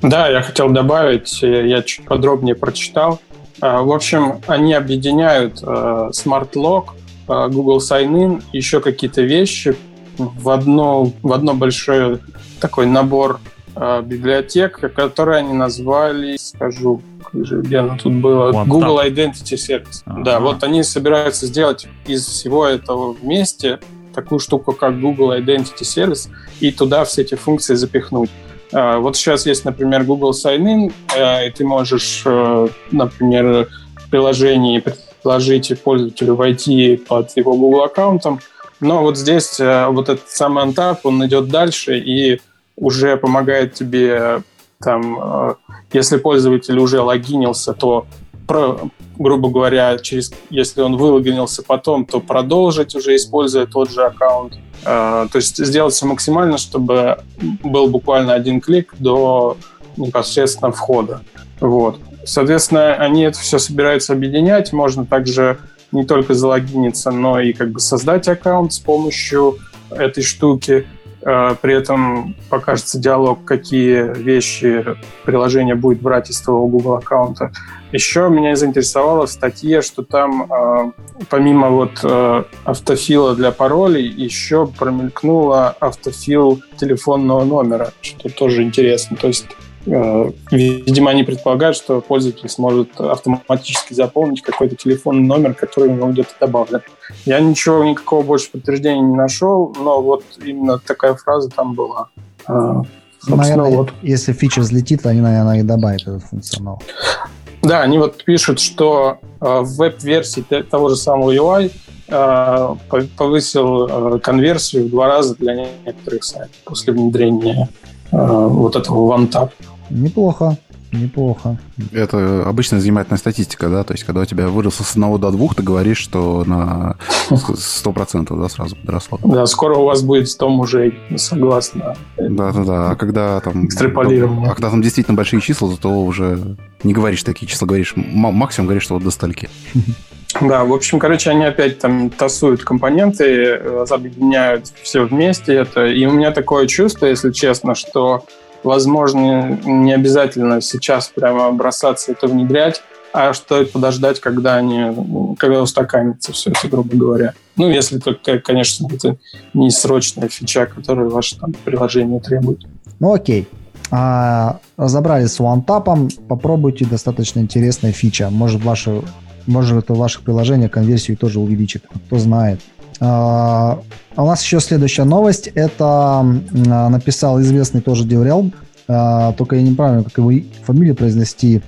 Да, я хотел добавить, я чуть подробнее прочитал. А, в общем, они объединяют а, Smart Lock, а, Google Sign-in, еще какие-то вещи в одно, в одно большое такой набор э, библиотек, которые они назвали, скажу, где оно тут было, One Google. Identity Service. Ага. Да, вот они собираются сделать из всего этого вместе такую штуку, как Google Identity Service, и туда все эти функции запихнуть. Э, вот сейчас есть, например, Google Sign-in, э, и ты можешь, э, например, в приложении предложить пользователю войти под его Google аккаунтом, но вот здесь вот этот самый Untap, он идет дальше и уже помогает тебе там, э, если пользователь уже логинился, то про, грубо говоря, через, если он вылогинился потом, то продолжить уже используя тот же аккаунт. Э, то есть сделать все максимально, чтобы был буквально один клик до непосредственно входа. Вот. Соответственно, они это все собираются объединять. Можно также не только залогиниться, но и как бы создать аккаунт с помощью этой штуки. Э, при этом покажется диалог, какие вещи приложение будет брать из твоего Google аккаунта. Еще меня заинтересовало в статье, что там э, помимо вот э, автофила для паролей еще промелькнуло автофил телефонного номера, что тоже интересно. То есть видимо, они предполагают, что пользователь сможет автоматически заполнить какой-то телефонный номер, который у него где-то добавлен. Я ничего, никакого больше подтверждения не нашел, но вот именно такая фраза там была.
Э, наверное, вот. если фича взлетит, они, наверное, и добавят этот функционал.
Да, они вот пишут, что э, в веб-версии того же самого UI повысил конверсию в два раза для некоторых сайтов после внедрения вот этого OneTap.
Неплохо. Неплохо.
Это обычная занимательная статистика, да? То есть, когда у тебя выросло с одного до двух, ты говоришь, что на 100% да, сразу подросло.
Да, скоро у вас будет 100 мужей, согласно.
Да-да-да. А когда там...
Экстраполировано.
А когда там действительно большие числа, то уже не говоришь такие числа, говоришь максимум говоришь, что вот до стольки.
Да, в общем, короче, они опять там тасуют компоненты, объединяют все вместе это. И у меня такое чувство, если честно, что возможно, не обязательно сейчас прямо бросаться это внедрять, а стоит подождать, когда они, когда устаканится все это, грубо говоря. Ну, если только, конечно, это не срочная фича, которую ваше там приложение требует.
Ну, окей. А, разобрались с OneTap, попробуйте, достаточно интересная фича. Может, ваше, может это в ваших приложениях конверсию тоже увеличит, кто знает. А, а у нас еще следующая новость. Это написал известный тоже а, только я не правильно, как его фамилию произнести.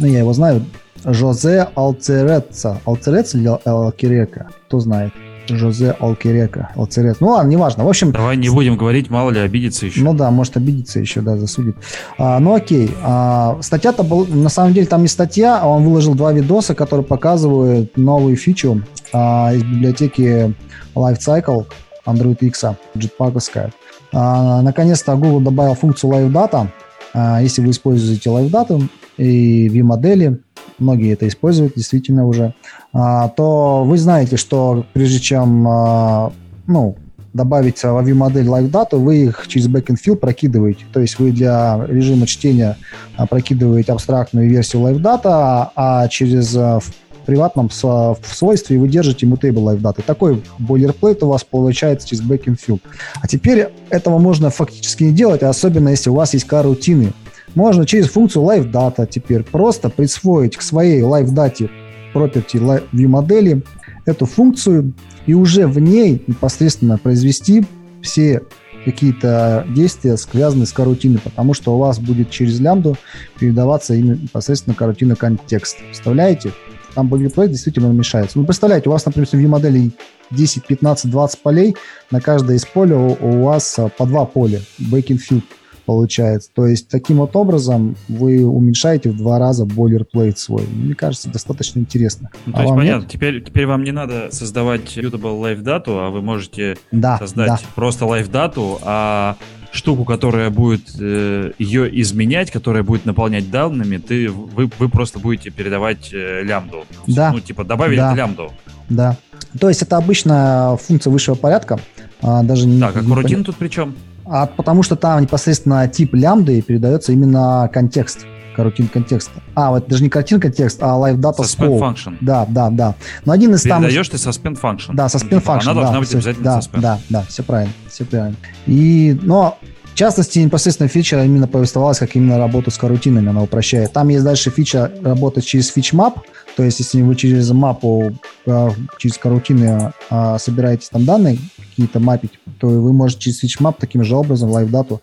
Ну, я его знаю. Жозе Алцереца. Алцерец или Алкирека? Кто знает? Жозе Алкирека. Алцерец. Ну ладно, неважно. В общем...
Давай не будем говорить, мало ли обидится еще.
Ну да, может обидеться еще, да, засудит. А, ну окей. А, статья-то был, на самом деле там не статья, а он выложил два видоса, которые показывают новую фичу а, из библиотеки Lifecycle Android X, джетпаковская. А, наконец-то Google добавил функцию Live Data. А, если вы используете Live Data и V-модели, многие это используют действительно уже, а, то вы знаете, что прежде чем а, ну, добавить в view-модель Live Data, вы их через backend field прокидываете. То есть вы для режима чтения а, прокидываете абстрактную версию Live Data, а через а, приватном в свойстве, вы держите mutable live data. Такой бойлерплейт у вас получается через backend field. А теперь этого можно фактически не делать, особенно если у вас есть карутины. Можно через функцию live data теперь просто присвоить к своей live data property view модели эту функцию и уже в ней непосредственно произвести все какие-то действия, связанные с карутиной, потому что у вас будет через лямбду передаваться именно непосредственно карутина контекст. Представляете? там boilerplate действительно мешается. Ну, представляете, у вас, например, в view-модели 10, 15, 20 полей, на каждое из поля у, у вас а, по два поля, back field получается. То есть таким вот образом вы уменьшаете в два раза boilerplate свой. Мне кажется, достаточно интересно.
Ну, то а есть понятно, теперь, теперь вам не надо создавать mutable live дату, а вы можете
да,
создать
да.
просто live дату, а штуку, которая будет э, ее изменять, которая будет наполнять данными, ты, вы, вы просто будете передавать э, лямбду.
Да.
Ну, типа, добавили
да.
лямбду.
Да. То есть это обычная функция высшего порядка. А, даже
не, так, а курутин тут при чем?
А, потому что там непосредственно тип лямбды передается именно контекст карутин контекста. А, вот даже не картин контекст, а live data
suspend function.
Да, да, да. Но один из
там... Передаешь ты suspend function.
Да, suspend function.
Она должна
да,
быть
все,
обязательно
да,
suspend.
Да, да, все правильно, все правильно. И, но в частности, непосредственно фича именно повествовалась, как именно работу с корутинами она упрощает. Там есть дальше фича работать через switchMap, то есть если вы через мапу, а, через корутины а, собираете там данные, какие-то мапить, то вы можете через switchMap таким же образом LiveData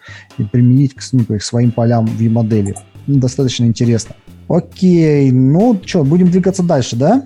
применить к, ну, к своим полям в модели ну, Достаточно интересно. Окей, ну что, будем двигаться дальше, да?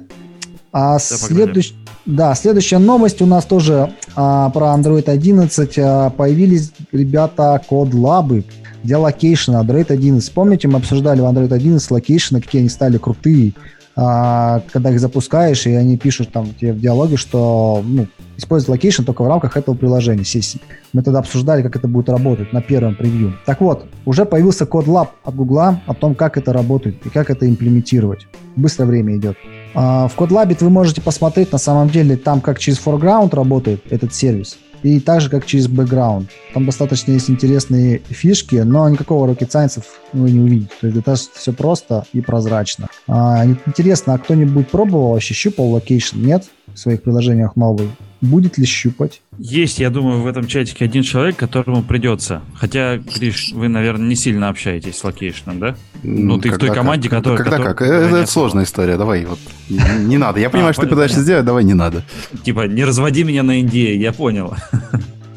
А следующий... Да, следующая новость у нас тоже а, про Android 11. А, появились ребята codelab'ы для location'а Android 11. Помните, мы обсуждали в Android 11 location'ы, какие они стали крутые, когда их запускаешь, и они пишут там тебе в диалоге, что ну, использовать location только в рамках этого приложения, сессии. Мы тогда обсуждали, как это будет работать на первом превью. Так вот, уже появился code lab от Гугла о том, как это работает и как это имплементировать. Быстро время идет. А, в codelab'е вы можете посмотреть, на самом деле, там как через foreground работает этот сервис, и так же, как через background. Там достаточно есть интересные фишки, но никакого rocket science вы не увидите. То есть это все просто и прозрачно. А, интересно, а кто-нибудь пробовал вообще щупал location? Нет? В своих приложениях новый? Будет ли щупать?
Есть, я думаю, в этом чатике один человек, которому придется. Хотя, Гриш, вы, наверное, не сильно общаетесь с локейшном, да? Ну, ты когда в той команде,
как?
которая...
Когда
которая,
как? Это, это сложная история, давай. Вот. Не надо. Я понимаю, а, что ты пытаешься сделать, давай не надо.
Типа, не разводи меня на Индии, я понял.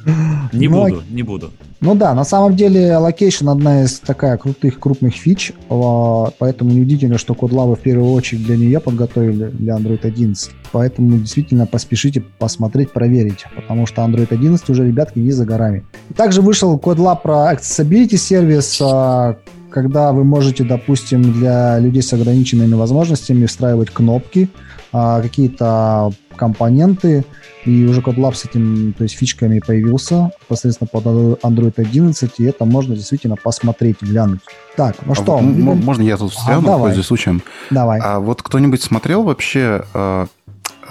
Не ну, буду, не буду.
Ну да, на самом деле Allocation одна из такая крутых крупных фич, а, поэтому неудивительно, что код лавы в первую очередь для нее подготовили для Android 11. Поэтому действительно поспешите посмотреть, проверить, потому что Android 11 уже, ребятки, не за горами. Также вышел code lab про Accessibility сервис, а, когда вы можете, допустим, для людей с ограниченными возможностями встраивать кнопки, а, какие-то компоненты, и уже codelab с этим, то есть фичками появился посредственно под Android 11, и это можно действительно посмотреть, глянуть. Так, ну а что? Вот,
можно я тут встряну, а, пользуясь случаем?
Давай.
А вот кто-нибудь смотрел вообще э,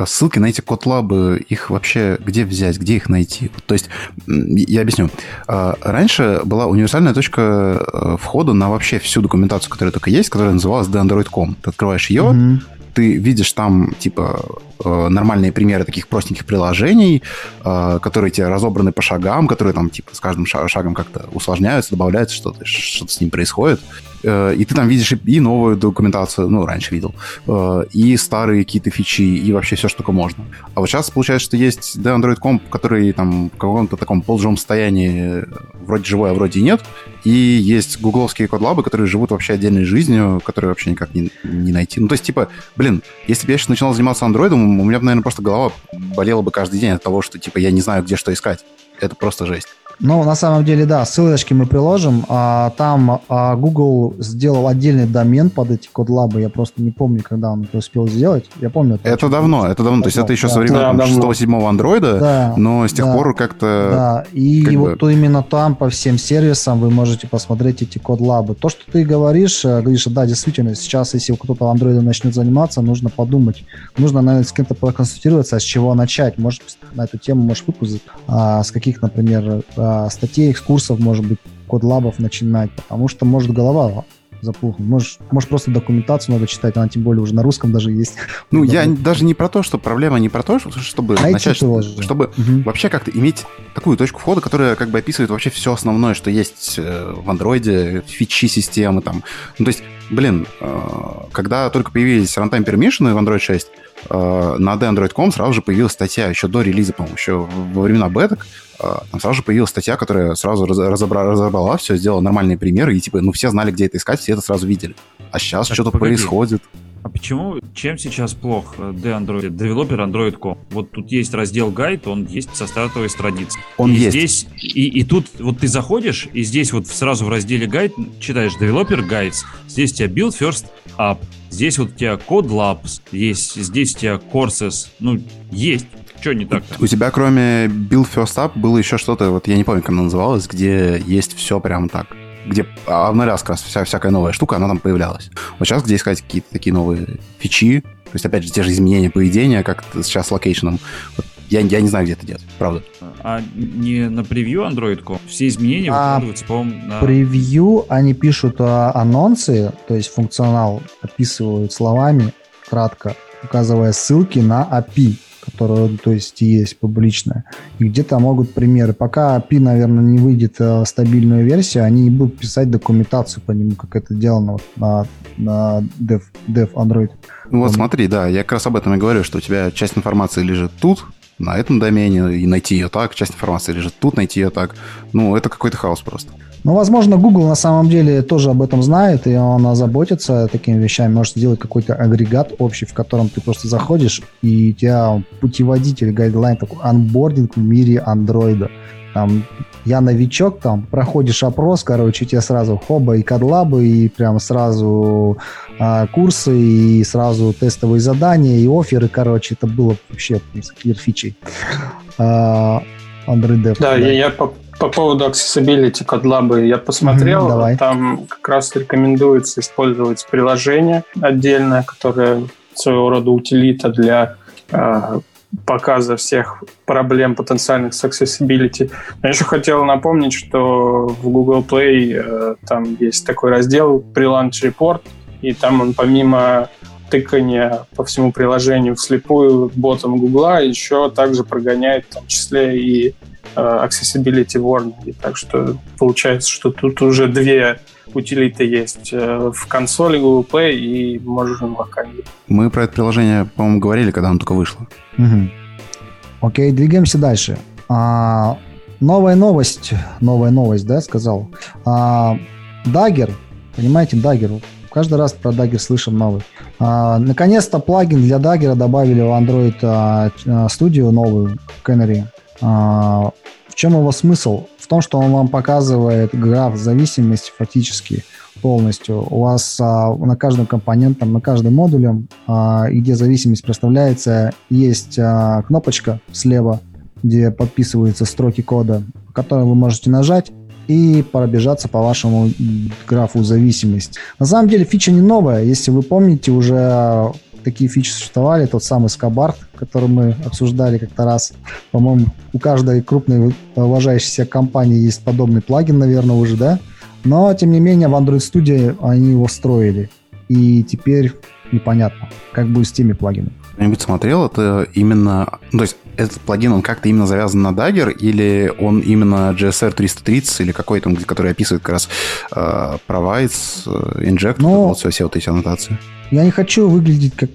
ссылки на эти codelab'ы, их вообще где взять, где их найти? То есть, я объясню. Раньше была универсальная точка входа на вообще всю документацию, которая только есть, которая называлась theandroid.com. Ты открываешь ее, mm-hmm ты видишь там, типа, э, нормальные примеры таких простеньких приложений, э, которые тебе разобраны по шагам, которые там, типа, с каждым шагом как-то усложняются, добавляются что-то, что-то с ним происходит. Э, и ты там видишь и новую документацию, ну, раньше видел, и старые какие-то фичи, и вообще все, что только можно. А вот сейчас получается, что есть да, Android.com, который там в каком-то таком полживом состоянии вроде живой, а вроде нет, и есть гугловские codelab'ы, которые живут вообще отдельной жизнью, которые вообще никак не, не найти. Ну, то есть, типа, блин, если бы я сейчас начинал заниматься андроидом, у меня бы, наверное, просто голова болела бы каждый день от того, что, типа, я не знаю, где что искать. Это просто жесть.
Ну, на самом деле, да, ссылочки мы приложим. А, там а, Google сделал отдельный домен под эти codelab'ы. Я просто не помню, когда он это успел сделать. Я помню.
Это, это давно, это давно. То есть это еще да. со времен да, 6-7 андроида, да, но с тех да, пор как-то...
Да, и как вот бы... именно там по всем сервисам вы можете посмотреть эти codelab'ы. То, что ты говоришь, э, Гриша, да, действительно, сейчас, если кто-то андроидом начнет заниматься, нужно подумать. Нужно, наверное, с кем-то проконсультироваться, с чего начать. Может, на эту тему можешь выпустить, а, с каких, например, а, статей, экскурсов, может быть, code lab'ов начинать, потому что может голова запухнуть. Может, может, просто документацию надо читать, она тем более уже на русском даже есть.
Ну, я даже не про то, что проблема не про то, чтобы Найти начать, тоже. чтобы угу. вообще как-то иметь такую точку входа, которая как бы описывает вообще все основное, что есть э, в андроиде, фичи системы там. Ну, то есть, блин, э, когда только появились runtime permission в Android 6, э, на DAndroid.com сразу же появилась статья еще до релиза, по-моему, еще во времена беток, а, там сразу же появилась статья, которая сразу разобрала, разобрала все, сделала нормальные примеры, и типа, ну, все знали, где это искать, все это сразу видели. А сейчас что-то происходит.
А почему, чем сейчас плох э, D-Android, девелопер Android.com? Вот тут есть раздел гайд, он есть со стартовой страницы.
Он
и
есть.
Здесь, и, и тут вот ты заходишь, и здесь вот сразу в разделе гайд читаешь Developer Guides, здесь у тебя Build First App, здесь вот у тебя Code Labs, есть, здесь у тебя Courses, ну, есть. Что не так?
У тебя, кроме Build First Up, было еще что-то, вот я не помню, как оно называлось, где есть все прям так. Где обновлялась как раз вся, всякая новая штука, она там появлялась. Вот сейчас, где искать какие-то такие новые фичи, то есть, опять же, те же изменения поведения, как сейчас с location'ом, вот я, я не знаю, где это делать, правда.
А не на preview Android.com? Все изменения а выкладываются, по-моему, на...
Превью они пишут а, анонсы, то есть функционал описывают словами, кратко, указывая ссылки на API которая, то есть, есть публичная. И где-то могут примеры. Пока API, наверное, не выйдет э, стабильная версия, они не будут писать документацию по нему, как это сделано вот на, на dev, dev Android.
Ну вот смотри, да, я как раз об этом и говорю, что у тебя часть информации лежит тут, на этом домене, и найти ее так, часть информации лежит тут, найти ее так. Ну, это какой-то хаос просто.
Ну, возможно, Google на самом деле тоже об этом знает, и он озаботится такими вещами, может сделать какой-то агрегат общий, в котором ты просто заходишь, и у тебя путеводитель, guideline, такой onboarding в мире андроида. Там, я новичок, там, проходишь опрос, короче, тебе сразу хоба и кадлабы, и прям сразу а, курсы, и сразу тестовые задания, и оферы, короче, это было вообще клир фичей. А,
Android Dev. Да, да. Я, я по, по поводу accessibility кодлабы я посмотрел. Mm-hmm, там как раз рекомендуется использовать приложение отдельное, которое своего рода утилита для э, показа всех проблем потенциальных с accessibility. Я еще хотел напомнить, что в Google Play э, там есть такой раздел Pre-Launch Report, и там он помимо тыкания по всему приложению вслепую ботом Гугла еще также прогоняет в том числе и accessibility warning. Так что получается, что тут уже две утилиты есть э, в консоли Google Play и можем локально.
Мы про это приложение, по-моему, говорили, когда оно только вышло.
Угу. Окей, двигаемся дальше. А, новая новость, новая новость, да, сказал. А, Dagger, понимаете, Dagger, каждый раз про Dagger слышим новый. А, наконец-то плагин для Dagger добавили в Android а, Studio новую, Canary. А, в чем его смысл? В том, что он вам показывает граф зависимости фактически полностью. У вас а, на каждом компонентом, на каждом модуле, а, где зависимость проставляется, есть а, кнопочка слева, где подписываются строки кода, которые вы можете нажать и пробежаться по вашему графу зависимость. На самом деле фича не новая. Если вы помните, уже такие фичи существовали. Тот самый Скобарт, который мы обсуждали как-то раз. По-моему, у каждой крупной уважающейся компании есть подобный плагин, наверное, уже, да? Но, тем не менее, в Android Studio они его встроили. И теперь непонятно, как будет с теми плагинами.
Кто-нибудь смотрел, это именно... Ну, то есть этот плагин, он как-то именно завязан на Dagger, или он именно GSR 330, или какой-то, который описывает как раз uh, provides, uh, inject, ну, вот все, все вот эти аннотации?
Я не хочу выглядеть как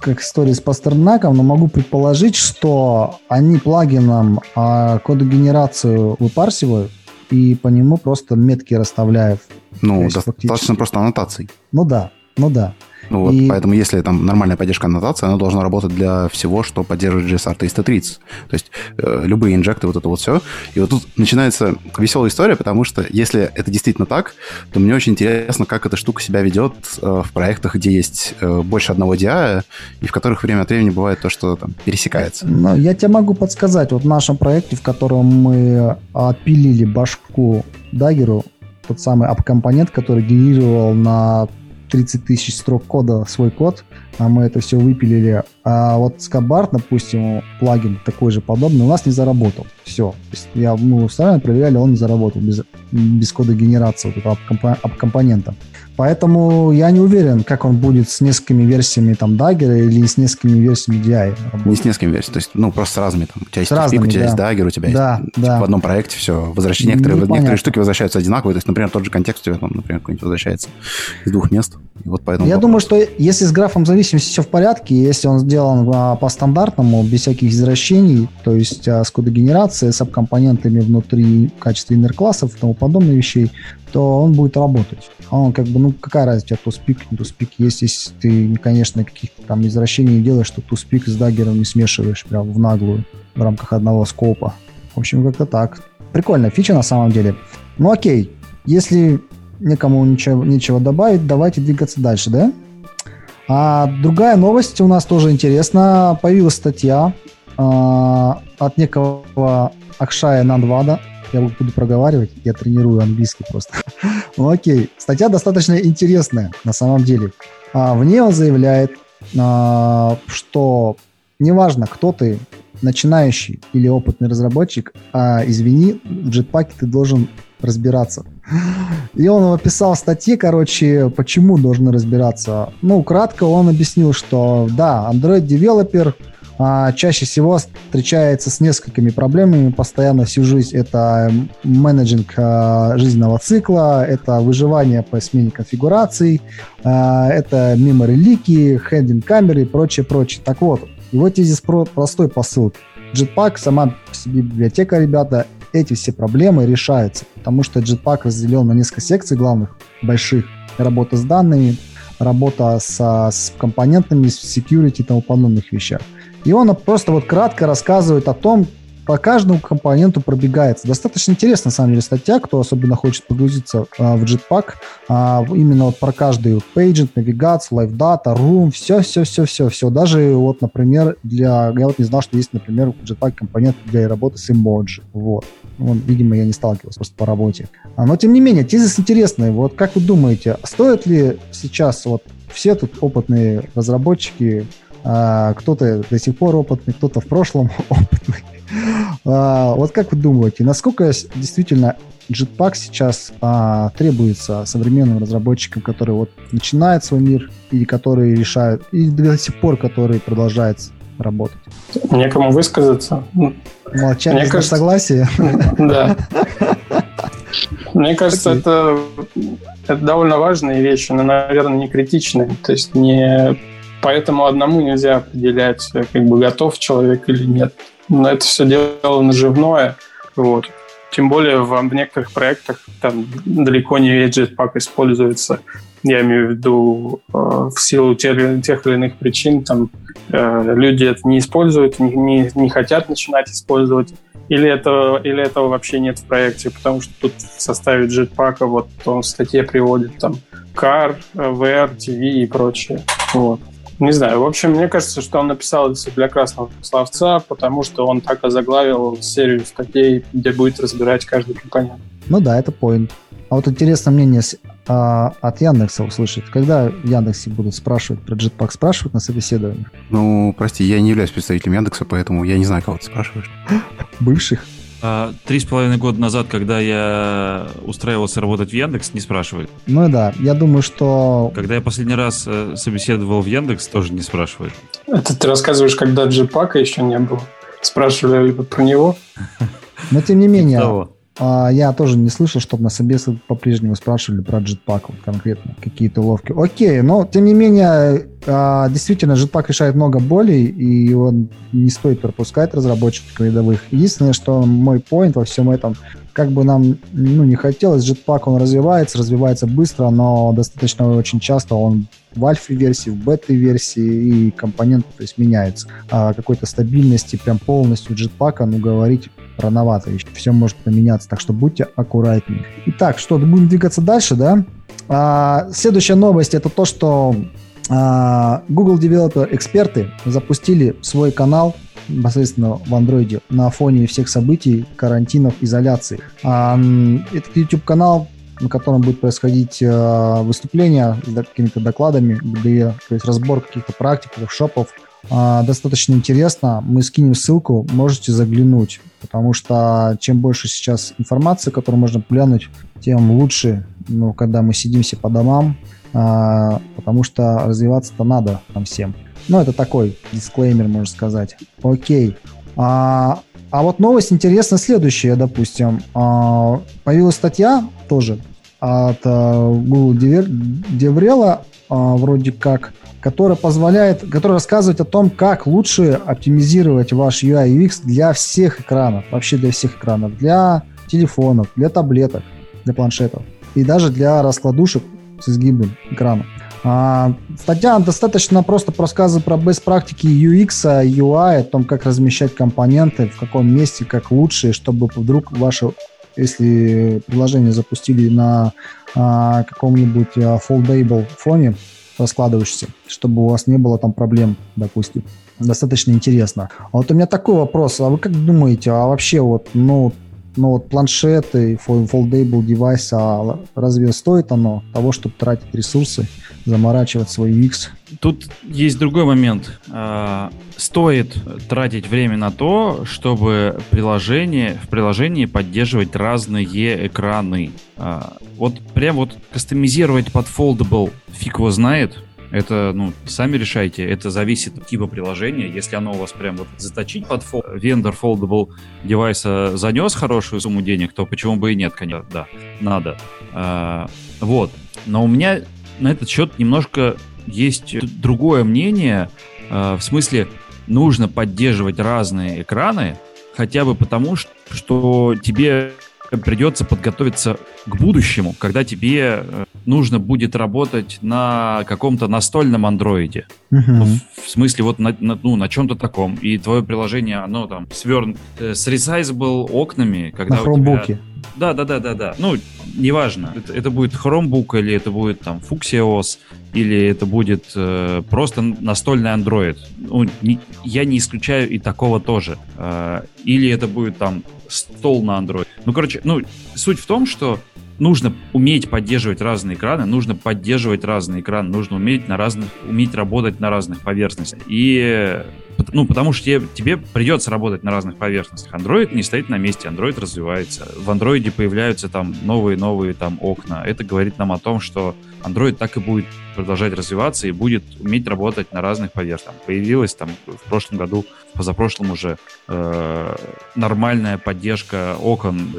как история с Пастернаком, но могу предположить, что они плагином а, кодогенерацию выпарсивают и по нему просто метки расставляют.
Ну, достаточно фактически... просто аннотаций.
Ну да, ну да.
Ну вот, и... поэтому если там нормальная поддержка аннотации, она должна работать для всего, что поддерживает GSR 330. То есть э, любые инжекты, вот это вот все. И вот тут начинается веселая история, потому что если это действительно так, то мне очень интересно, как эта штука себя ведет э, в проектах, где есть э, больше одного DI, и в которых время от времени бывает то, что там пересекается.
Ну, я тебе могу подсказать. Вот в нашем проекте, в котором мы отпилили башку Дагеру, тот самый ап-компонент, который генерировал на 30 тысяч строк кода свой код, а мы это все выпилили. А вот Скобарт, допустим, плагин такой же подобный, у нас не заработал. Все. Я, мы устраивали, проверяли, он не заработал без, без кода генерации вот этого ап-компонента. Поэтому я не уверен, как он будет с несколькими версиями там Dagger или с несколькими версиями DI.
Работать. Не с несколькими версиями, то есть, ну, просто с разными. Там, у тебя есть разными, у тебя да. есть Dagger, у тебя да, есть да. Типа, в одном проекте все. Возвращение, некоторые, некоторые штуки возвращаются одинаковые. То есть, например, тот же контекст у тебя, там, например, какой-нибудь возвращается из двух мест. И вот поэтому
я думаю, что если с графом зависимости все в порядке, если он сделан а, по стандартному, без всяких извращений, то есть а, с кодогенерацией, с компонентами внутри в качестве иннер-классов и тому подобных вещей, то он будет работать. Он как бы, ну, какая разница, у тебя туспик, не туспик есть, если ты, конечно, каких-то там извращений делаешь, что туспик с даггером не смешиваешь прям в наглую в рамках одного скопа. В общем, как-то так. Прикольная фича на самом деле. Ну окей, если никому ничего, нечего добавить, давайте двигаться дальше, да? А другая новость у нас тоже интересна. Появилась статья а, от некого Акшая Нандвада я буду проговаривать, я тренирую английский просто. ну окей, статья достаточно интересная на самом деле. А, в ней он заявляет, а, что неважно, кто ты, начинающий или опытный разработчик, а, извини, в джетпаке ты должен разбираться. И он описал статье, короче, почему должны разбираться. Ну, кратко он объяснил, что да, Android-девелопер а, чаще всего встречается с несколькими проблемами постоянно всю жизнь. Это менеджинг а, жизненного цикла, это выживание по смене конфигураций, а, это memory лики, хендинг камеры и прочее, прочее. Так вот, вот здесь про простой посыл. Jetpack сама по себе библиотека, ребята, эти все проблемы решаются, потому что Jetpack разделен на несколько секций главных, больших. Работа с данными, работа со, с компонентами, с security и тому подобных вещах. И он просто вот кратко рассказывает о том, по каждому компоненту пробегается. Достаточно интересная, на самом деле, статья, кто особенно хочет погрузиться а, в Jetpack. А, именно вот про каждый вот, pageant, навигацию, live data, room, все-все-все-все. все. Даже вот, например, для... Я вот не знал, что есть, например, в Jetpack компонент для работы с emoji. Вот. Вот, видимо, я не сталкивался просто по работе. А, но, тем не менее, тезис интересный. Вот как вы думаете, стоит ли сейчас вот все тут опытные разработчики, кто-то до сих пор опытный, кто-то в прошлом опытный. А, вот как вы думаете, насколько действительно Jetpack сейчас а, требуется современным разработчикам, которые вот начинают свой мир и которые решают, и до сих пор которые продолжают работать?
Некому высказаться.
Молчание Мне кажется, согласие.
Да. Мне кажется, это, это довольно важные вещи, но, наверное, не критичные. То есть не поэтому одному нельзя определять, как бы готов человек или нет. Но это все дело наживное. Вот. Тем более в, в некоторых проектах там далеко не весь Jetpack используется. Я имею в виду э, в силу тех, тех или иных причин там э, люди это не используют, не, не, не хотят начинать использовать. Или этого, или этого вообще нет в проекте, потому что тут в составе Jetpack вот он в статье приводит там CAR, VR, TV и прочее. Вот. Не знаю. В общем, мне кажется, что он написал это для красного словца, потому что он так озаглавил серию статей, где будет разбирать каждый компонент.
Ну да, это поинт. А вот интересно мнение а, от Яндекса услышать. Когда в Яндексе будут спрашивать про Jetpack, спрашивают на собеседовании?
Ну, прости, я не являюсь представителем Яндекса, поэтому я не знаю, кого ты спрашиваешь.
Бывших?
А, три с половиной года назад, когда я устраивался работать в Яндекс, не спрашивали.
Ну да, я думаю, что...
Когда я последний раз э, собеседовал в Яндекс, тоже не спрашивали.
Это ты рассказываешь, когда джипака еще не было? Спрашивали про него?
Но тем не менее, а, я тоже не слышал, чтобы на собесе по-прежнему спрашивали про Jetpack вот конкретно, какие-то уловки. Окей, но тем не менее, а, действительно, Jetpack решает много болей, и он не стоит пропускать разработчиков рядовых. Единственное, что мой point во всем этом, как бы нам ну, не хотелось, Jetpack он развивается, развивается быстро, но достаточно очень часто он в альфа-версии, в бета-версии, и компонент то есть, меняется. А какой-то стабильности прям полностью джетпака, ну, говорить рановато еще. Все может поменяться, так что будьте аккуратнее. Итак, что, будем двигаться дальше, да? А, следующая новость это то, что а, Google Developer эксперты запустили свой канал непосредственно в андроиде на фоне всех событий, карантинов, изоляции. А, этот YouTube канал на котором будет происходить э, выступления с какими-то докладами, где то есть разбор каких-то практик, воркшопов. Э, достаточно интересно. Мы скинем ссылку, можете заглянуть, потому что чем больше сейчас информации, которую можно глянуть, тем лучше, ну, когда мы сидимся по домам, э, потому что развиваться-то надо нам всем. Ну, это такой дисклеймер, можно сказать. Окей. А, а вот новость интересная следующая, допустим. А, появилась статья тоже от а, Google DevRel, а, вроде как, которая позволяет, которая рассказывает о том, как лучше оптимизировать ваш UI UX для всех экранов, вообще для всех экранов, для телефонов, для таблеток, для планшетов и даже для раскладушек с изгибом экрана. А, статья достаточно просто рассказывает про best практики UX, UI, о том, как размещать компоненты, в каком месте, как лучше, чтобы вдруг ваше, если приложение запустили на а, каком-нибудь а, foldable фоне раскладывающийся, чтобы у вас не было там проблем, допустим. Достаточно интересно. А вот у меня такой вопрос. А вы как думаете, а вообще вот, ну, ну вот планшеты, foldable девайс, а разве стоит оно того, чтобы тратить ресурсы, заморачивать свой UX?
Тут есть другой момент. А, стоит тратить время на то, чтобы приложение, в приложении поддерживать разные экраны. А, вот прям вот кастомизировать под foldable фиг его знает, это, ну, сами решайте. Это зависит от типа приложения. Если оно у вас прям вот заточить под фол... вендор foldable девайса занес хорошую сумму денег, то почему бы и нет, конечно, да, надо. А, вот. Но у меня на этот счет немножко есть другое мнение. А, в смысле, нужно поддерживать разные экраны, хотя бы потому, что тебе придется подготовиться к будущему, когда тебе э, нужно будет работать на каком-то настольном андроиде. Uh-huh. Ну, в, смысле, вот на, на, ну, на чем-то таком. И твое приложение, оно там сверн... Э, с resizable окнами, когда
на хромбуке.
Тебя... Да, да, да, да, да. Ну, неважно. Это, это будет Chromebook или это будет там OS или это будет э, просто настольный Android. Ну, не, я не исключаю и такого тоже. Э, или это будет там стол на Android. Ну, короче, ну, суть в том, что нужно уметь поддерживать разные экраны, нужно поддерживать разные экраны, нужно уметь на разных, уметь работать на разных поверхностях. И ну, потому что тебе, тебе придется работать на разных поверхностях. Android не стоит на месте, Android развивается. В Android появляются там новые-новые там окна. Это говорит нам о том, что Android так и будет продолжать развиваться и будет уметь работать на разных поверхностях. Появилась там в прошлом году, позапрошлом уже э, нормальная поддержка окон,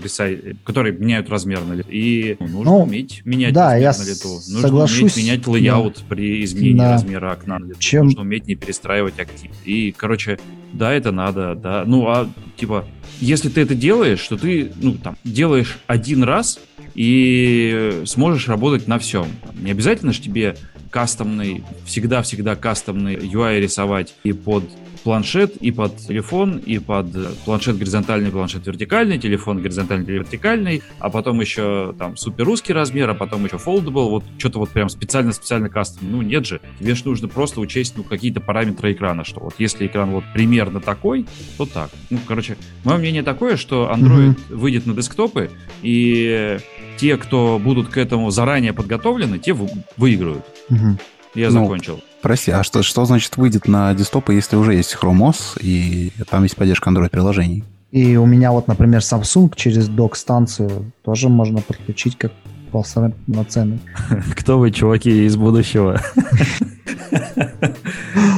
которые меняют размер на лету. И ну, нужно ну, уметь менять
да,
размер
я
на лету. Нужно
соглашусь,
уметь менять layout да. при изменении
да.
размера окна на лету.
Чем...
Нужно уметь не перестраивать activity. И, короче, да, это надо, да. Ну, а типа, если ты это делаешь, то ты, ну, там, делаешь один раз, и сможешь работать на всем. Не обязательно же тебе кастомный, всегда-всегда кастомный UI рисовать и под планшет, и под телефон, и под планшет горизонтальный, планшет вертикальный, телефон горизонтальный, вертикальный, а потом еще там супер русский размер, а потом еще foldable, вот что-то вот прям специально-специально кастом. Ну, нет же. Тебе же нужно просто учесть ну, какие-то параметры экрана, что вот если экран вот примерно такой, то так. Ну, короче, мое мнение такое, что Android mm-hmm. выйдет на десктопы, и те, кто будут к этому заранее подготовлены, те выиграют.
Угу.
Я ну, закончил.
Прости, а что, что значит выйдет на десктопы, если уже есть Chrome OS и там есть поддержка Android-приложений?
И у меня вот, например, Samsung через док-станцию тоже можно подключить как полноценный.
Кто вы, чуваки из будущего?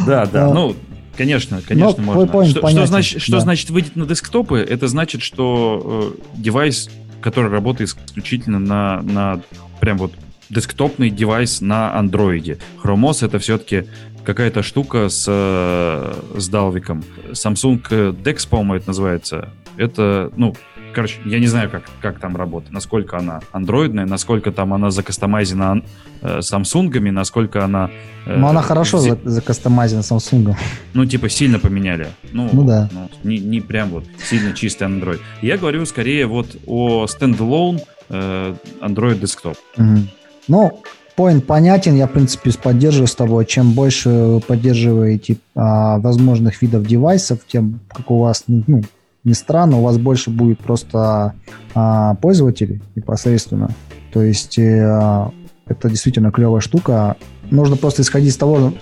Да, да, ну, Конечно, конечно, можно. Что, значит, что значит выйдет на десктопы? Это значит, что э, девайс, который работает исключительно на, на прям вот десктопный девайс на андроиде. Chrome OS это все-таки какая-то штука с, с далвиком. Samsung Dex, по-моему, это называется. Это, ну, короче, я не знаю, как, как там работает, насколько она андроидная, насколько там она закастомайзена э, Samsung, насколько она...
Э, ну, она хорошо зи... закастомайзена Samsung.
Ну, типа, сильно поменяли. Ну,
ну да.
Ну, не, не прям вот сильно чистый Android. Я говорю скорее вот о стендалone э, Android Desktop.
Угу. Ну, поинт понятен, я, в принципе, поддерживаю с тобой. Чем больше вы поддерживаете а, возможных видов девайсов, тем, как у вас, ну, не странно, у вас больше будет просто а, пользователей непосредственно. То есть а, это действительно клевая штука. Нужно просто исходить из того,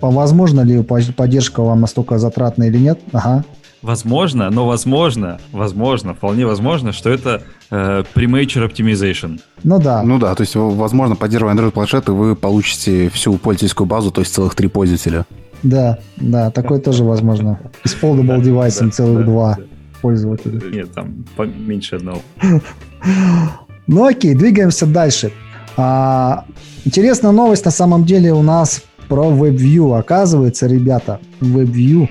возможно ли поддержка вам настолько затратная или нет. Ага,
Возможно, но возможно, возможно, вполне возможно, что это э, premature optimization.
Ну да.
Ну да, то есть, возможно, поддерживая Android планшеты, вы получите всю пользовательскую базу, то есть целых три пользователя.
Да, да, такое тоже возможно. И с foldable девайсом целых два пользователя.
Нет, там меньше одного.
Ну окей, двигаемся дальше. А, интересная новость на самом деле у нас про WebView. Оказывается, ребята, WebView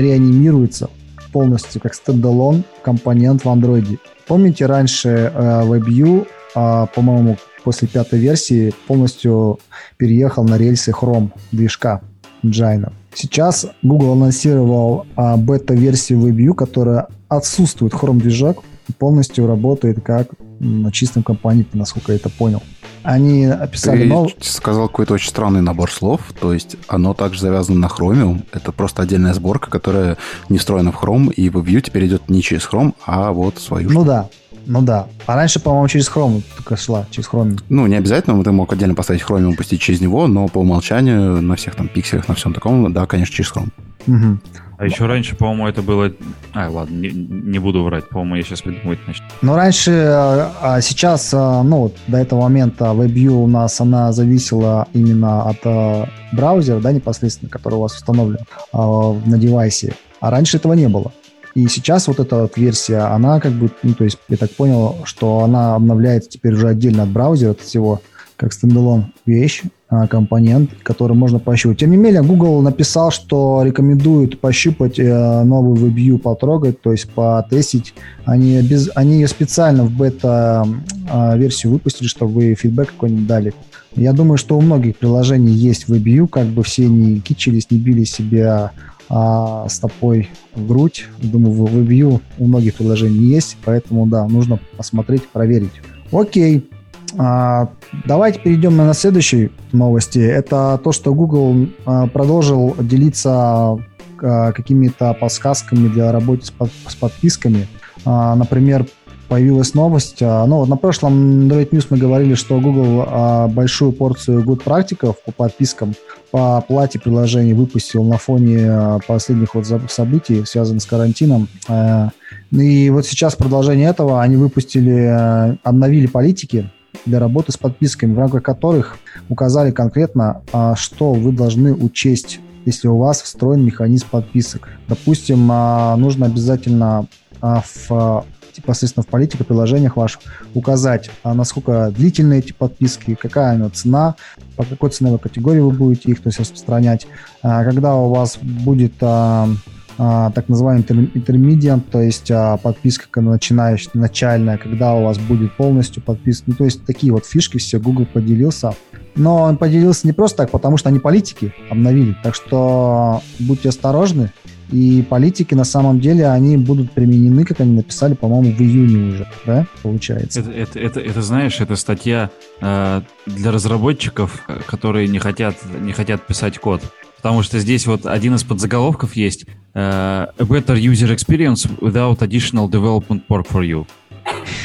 реанимируется полностью как стендалон компонент в Android. Помните, раньше э, WebView, э, по-моему, после пятой версии полностью переехал на рельсы Chrome движка Engine. Сейчас Google анонсировал э, бета-версию WebView, которая отсутствует Chrome движок полностью работает как на чистом компоненте, насколько я это понял. Они описали... Ты нов...
сказал какой-то очень странный набор слов, то есть оно также завязано на Chromium. Это просто отдельная сборка, которая не встроена в Chrome, и в View теперь идет не через Chrome, а вот свою.
Ну да, ну да. А раньше, по-моему, через Chrome только шла, через Chrome.
Ну, не обязательно, ты мог отдельно поставить Chromium, пустить через него, но по умолчанию на всех там пикселях, на всем таком, да, конечно, через Chrome.
Угу.
А еще раньше, по-моему, это было... А, ладно, не, не буду врать. По-моему, я сейчас придумывать начну.
Ну, раньше, а, а сейчас, а, ну, до этого момента WebView у нас, она зависела именно от а, браузера, да, непосредственно, который у вас установлен на девайсе. А раньше этого не было. И сейчас вот эта вот версия, она как бы, ну, то есть я так понял, что она обновляется теперь уже отдельно от браузера, от всего, как стендалон вещь, компонент, который можно пощупать. Тем не менее, Google написал, что рекомендует пощупать э, новую WebView, потрогать, то есть потестить. Они, без, они ее специально в бета-версию выпустили, чтобы фидбэк какой-нибудь дали. Я думаю, что у многих приложений есть WebView, как бы все не кичились, не били себя а, стопой в грудь. Думаю, в WebView у многих приложений есть, поэтому, да, нужно посмотреть, проверить. Окей, а, давайте перейдем на следующие новости. Это то, что Google а, продолжил делиться а, какими-то подсказками для работы с, под, с подписками. Например, появилась новость. А, ну, на прошлом Android News мы говорили, что Google а, большую порцию good практиков по подпискам по оплате приложений выпустил на фоне а, последних вот событий, связанных с карантином. И вот сейчас продолжение этого они выпустили, обновили политики для работы с подписками, в рамках которых указали конкретно, что вы должны учесть если у вас встроен механизм подписок. Допустим, нужно обязательно в непосредственно в политике, приложениях ваших указать, а насколько длительны эти подписки, какая она цена, по какой ценовой категории вы будете их то есть, распространять, а, когда у вас будет а, так называемый интермедиант, то есть а, подписка начинающая, начальная, когда у вас будет полностью подписка. Ну, то есть такие вот фишки все Google поделился. Но он поделился не просто так, потому что они политики обновили. Так что будьте осторожны. И политики на самом деле, они будут применены, как они написали, по-моему, в июне уже, да, получается.
Это, это, это, это знаешь, это статья э, для разработчиков, которые не хотят, не хотят писать код. Потому что здесь вот один из подзаголовков есть э, A better user experience without additional development work for you.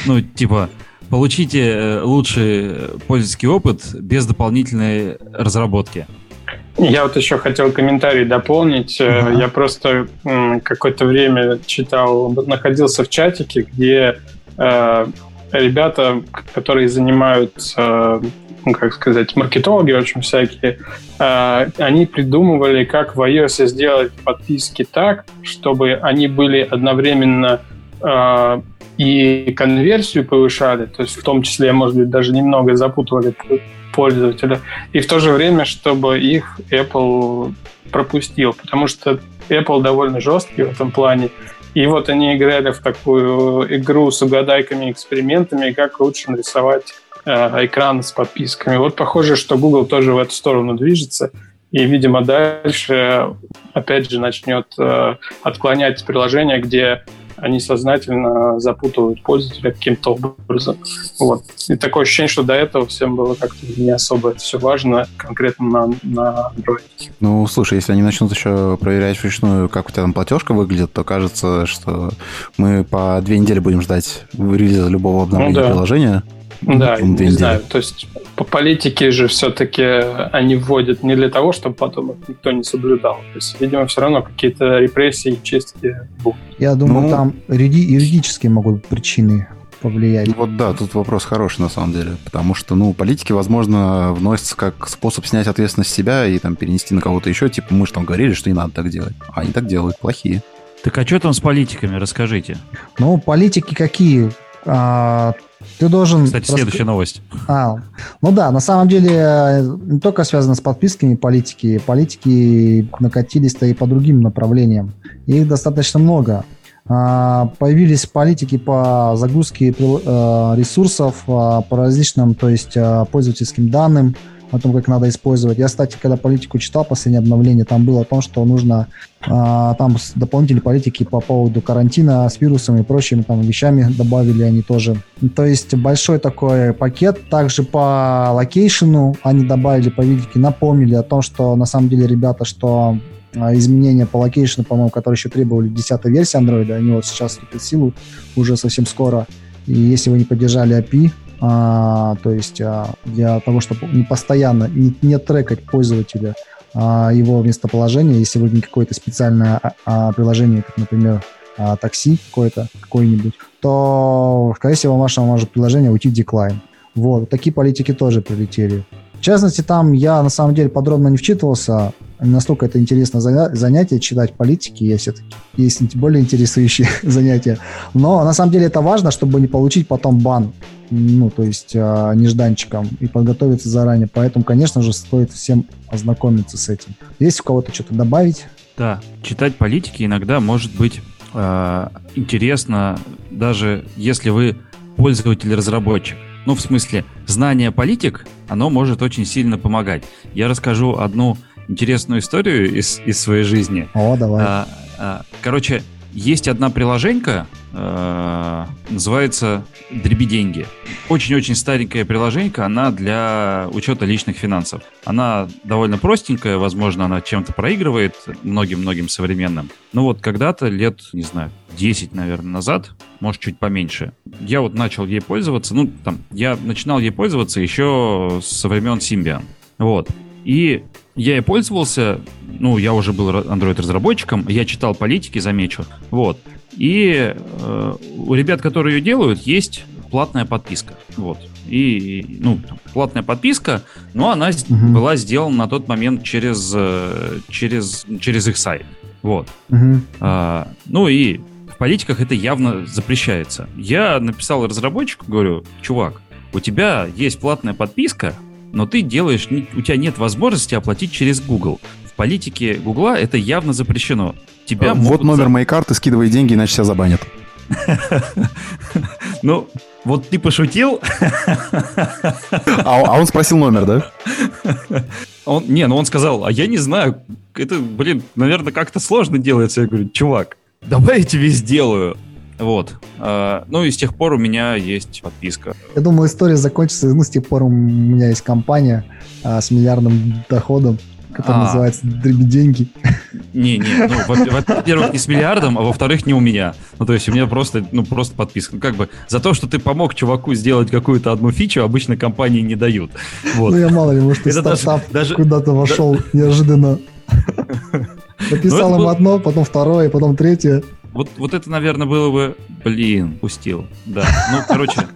Ну, типа, получите э, лучший пользовательский опыт без дополнительной разработки.
Я вот еще хотел комментарий дополнить. Uh-huh. Я просто какое-то время читал, находился в чатике, где э, ребята, которые занимаются, ну, как сказать, маркетологи, в общем, всякие, э, они придумывали, как в iOS сделать подписки так, чтобы они были одновременно э, и конверсию повышали, то есть в том числе, может быть, даже немного запутывали пользователя, и в то же время, чтобы их Apple пропустил, потому что Apple довольно жесткий в этом плане, и вот они играли в такую игру с угадайками, экспериментами, как лучше нарисовать экран с подписками. Вот похоже, что Google тоже в эту сторону движется, и, видимо, дальше опять же начнет э, отклонять приложения, где они сознательно запутывают пользователя каким-то образом. Вот. И такое ощущение, что до этого всем было как-то не особо это все важно, конкретно на, на Android.
Ну, слушай, если они начнут еще проверять вручную, как у тебя там платежка выглядит, то кажется, что мы по две недели будем ждать релиза любого обновления ну, да. приложения.
Да, не знаю. То есть по политике же все-таки они вводят не для того, чтобы потом их никто не соблюдал. То есть, видимо, все равно какие-то репрессии чистки будут.
Я думаю, ну, там юридические могут быть причины повлиять.
Вот да, тут вопрос хороший на самом деле, потому что, ну, политики, возможно, вносятся как способ снять ответственность с себя и там перенести на кого-то еще, типа мы же там говорили, что не надо так делать, а они так делают, плохие.
Так а что там с политиками, расскажите.
Ну, политики какие? А, ты должен...
Кстати, рас... следующая новость.
А, ну да, на самом деле не только связано с подписками политики. Политики накатились-то и по другим направлениям. Их достаточно много. А, появились политики по загрузке э, ресурсов, а, по различным, то есть пользовательским данным, о том, как надо использовать. Я, кстати, когда политику читал, последнее обновление, там было о том, что нужно а, там дополнительные политики по поводу карантина с вирусом и прочими там вещами добавили они тоже. То есть большой такой пакет. Также по location'у они добавили политики, напомнили о том, что на самом деле, ребята, что а, изменения по location'у, по-моему, которые еще требовали 10 версии Android, они вот сейчас вступят в силу уже совсем скоро. И если вы не поддержали API, а, то есть а, для того, чтобы не постоянно не, не трекать пользователя а, его местоположение, если вы не какое-то специальное а, а, приложение, как, например, а, такси какое-то, какое-нибудь, то, скорее всего, ваше может приложение уйти в деклайн. Вот, такие политики тоже прилетели. В частности, там я на самом деле подробно не вчитывался, настолько это интересное занятие, читать политики, есть, есть более интересующие занятия. Но на самом деле это важно, чтобы не получить потом бан ну, то есть э, нежданчиком и подготовиться заранее. Поэтому, конечно же, стоит всем ознакомиться с этим. Есть у кого-то что-то добавить?
Да, читать политики иногда может быть э, интересно, даже если вы пользователь-разработчик. Ну, в смысле, знание политик, оно может очень сильно помогать. Я расскажу одну интересную историю из, из своей жизни.
О, давай.
А, а, короче, есть одна приложенька, э, называется «Дреби деньги». Очень-очень старенькая приложенька, она для учета личных финансов. Она довольно простенькая, возможно, она чем-то проигрывает многим-многим современным. Но вот когда-то, лет, не знаю, 10, наверное, назад, может, чуть поменьше. Я вот начал ей пользоваться, ну, там, я начинал ей пользоваться еще со времен Symbian. Вот. И я ей пользовался, ну, я уже был Android-разработчиком, я читал политики, замечу, вот. И э, у ребят, которые ее делают, есть платная подписка, вот. И, ну, платная подписка, но она угу. была сделана на тот момент через, э, через, через их сайт, вот. Угу. А, ну и в политиках это явно запрещается. Я написал разработчику, говорю, чувак, у тебя есть платная подписка, но ты делаешь, у тебя нет возможности оплатить через Google. В политике Гугла это явно запрещено. Тебя
а, вот номер за... моей карты, скидывай деньги, иначе тебя забанят.
Ну, вот ты пошутил.
А, а он спросил номер, да?
Он, не, ну он сказал, а я не знаю, это, блин, наверное, как-то сложно делается. Я говорю, чувак, давай я тебе сделаю. Вот. А, ну и с тех пор у меня есть подписка.
Я думаю, история закончится. Ну, с тех пор у меня есть компания а, с миллиардным доходом, которая а. называется «Дребеденьги».
Не, не, ну, во-первых, не с миллиардом, а во-вторых, не у меня. Ну, то есть у меня просто, ну, просто подписка. Ну, как бы за то, что ты помог чуваку сделать какую-то одну фичу, обычно компании не дают. Вот.
Ну, я мало ли, может, ты стартап даже, куда-то вошел да, неожиданно. Написал ну, им одно, потом второе, потом третье.
Вот, вот это, наверное, было бы... Блин, пустил. Да. Ну, короче,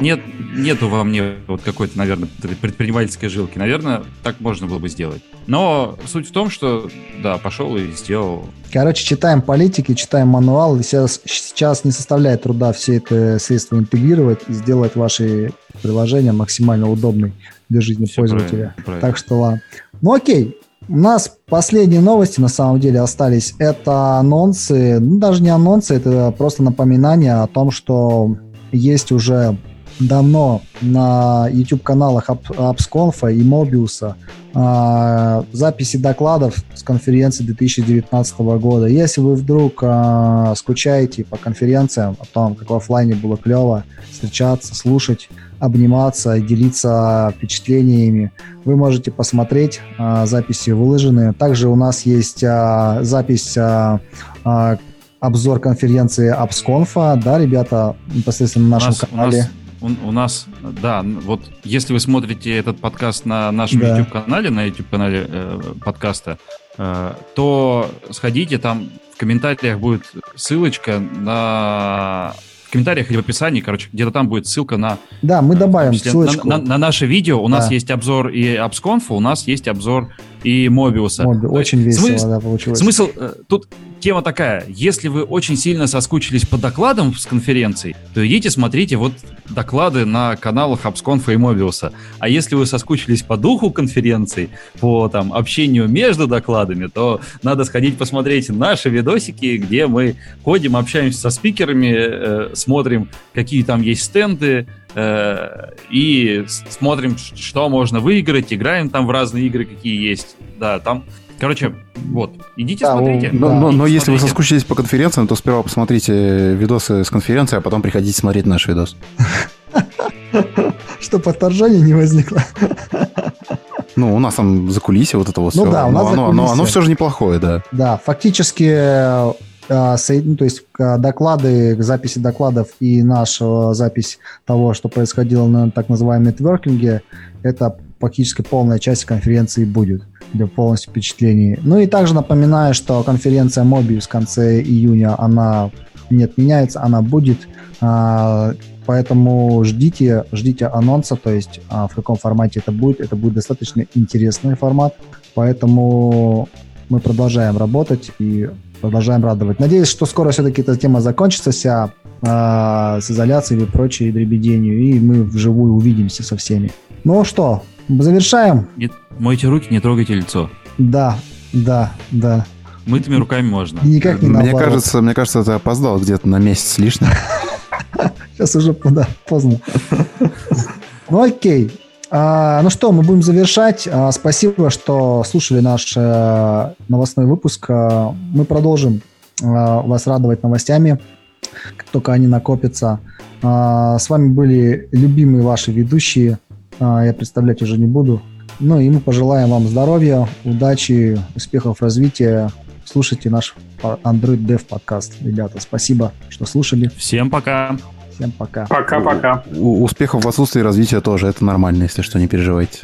нет, нету во мне вот какой-то, наверное, предпринимательской жилки. Наверное, так можно было бы сделать. Но суть в том, что, да, пошел и сделал.
Короче, читаем политики, читаем мануал. Сейчас, сейчас не составляет труда все это средства интегрировать и сделать ваши приложения максимально удобной для жизни все пользователя. Правильно, правильно. Так что ладно. Ну окей, у нас последние новости, на самом деле, остались. Это анонсы, ну, даже не анонсы, это просто напоминание о том, что есть уже давно на YouTube-каналах AppsConf и Mobius э, записи докладов с конференции 2019 года. Если вы вдруг э, скучаете по конференциям, о том, как в офлайне было клево встречаться, слушать, обниматься, делиться впечатлениями. Вы можете посмотреть, а, записи выложены. Также у нас есть а, запись а, а, обзор конференции AppsConf, да, ребята, непосредственно на нашем у нас, канале.
У нас, у, нас, да, вот если вы смотрите этот подкаст на нашем да. YouTube-канале, на YouTube-канале э, подкаста, э, то сходите, там в комментариях будет ссылочка на в комментариях или в описании, короче, где-то там будет ссылка на...
Да, мы добавим ссылочку.
На, на, на наше видео. У да. нас есть обзор и Абсконфа, у нас есть обзор и Мобиуса. Моби,
очень весело, смысл, да, получилось.
Смысл, э, тут тема такая, если вы очень сильно соскучились по докладам с конференций, то идите смотрите вот доклады на каналах Абсконфа и Мобиуса. А если вы соскучились по духу конференций, по там общению между докладами, то надо сходить посмотреть наши видосики, где мы ходим, общаемся со спикерами, э, смотрим, какие там есть стенды, э, и смотрим, что можно выиграть, играем там в разные игры, какие есть. Да, там Короче, вот, идите да, смотрите.
Но, да, но, но если вы соскучились по конференциям, то сперва посмотрите видосы с конференции, а потом приходите смотреть наш видос.
Чтобы отторжение не возникло.
Ну, у нас там за кулисье вот это вот ну, все. Да, у нас но, оно, оно, оно все же неплохое, да.
Да, фактически э, ну, то есть доклады, записи докладов и наша запись того, что происходило на так называемом нетворкинге, это практически полная часть конференции будет для полностью впечатлений. Ну и также напоминаю, что конференция Mobius в конце июня, она не отменяется, она будет. А, поэтому ждите, ждите анонса, то есть а, в каком формате это будет. Это будет достаточно интересный формат, поэтому мы продолжаем работать и продолжаем радовать. Надеюсь, что скоро все-таки эта тема закончится вся э, с изоляцией и прочей дребеденью, и мы вживую увидимся со всеми. Ну что, завершаем?
Не, мойте руки, не трогайте лицо.
Да, да, да.
Мытыми руками можно.
никак не
мне кажется, мне кажется, ты опоздал где-то на месяц лишний.
Сейчас уже поздно. Ну окей. А, ну что, мы будем завершать. А, спасибо, что слушали наш а, новостной выпуск. А, мы продолжим а, вас радовать новостями, как только они накопятся. А, с вами были любимые ваши ведущие. А, я представлять уже не буду. Ну и мы пожелаем вам здоровья, удачи, успехов, развития. слушайте наш Android Dev подкаст. Ребята, спасибо, что слушали.
Всем пока.
Всем пока.
Пока-пока.
Успехов в отсутствии развития тоже. Это нормально, если что, не переживайте.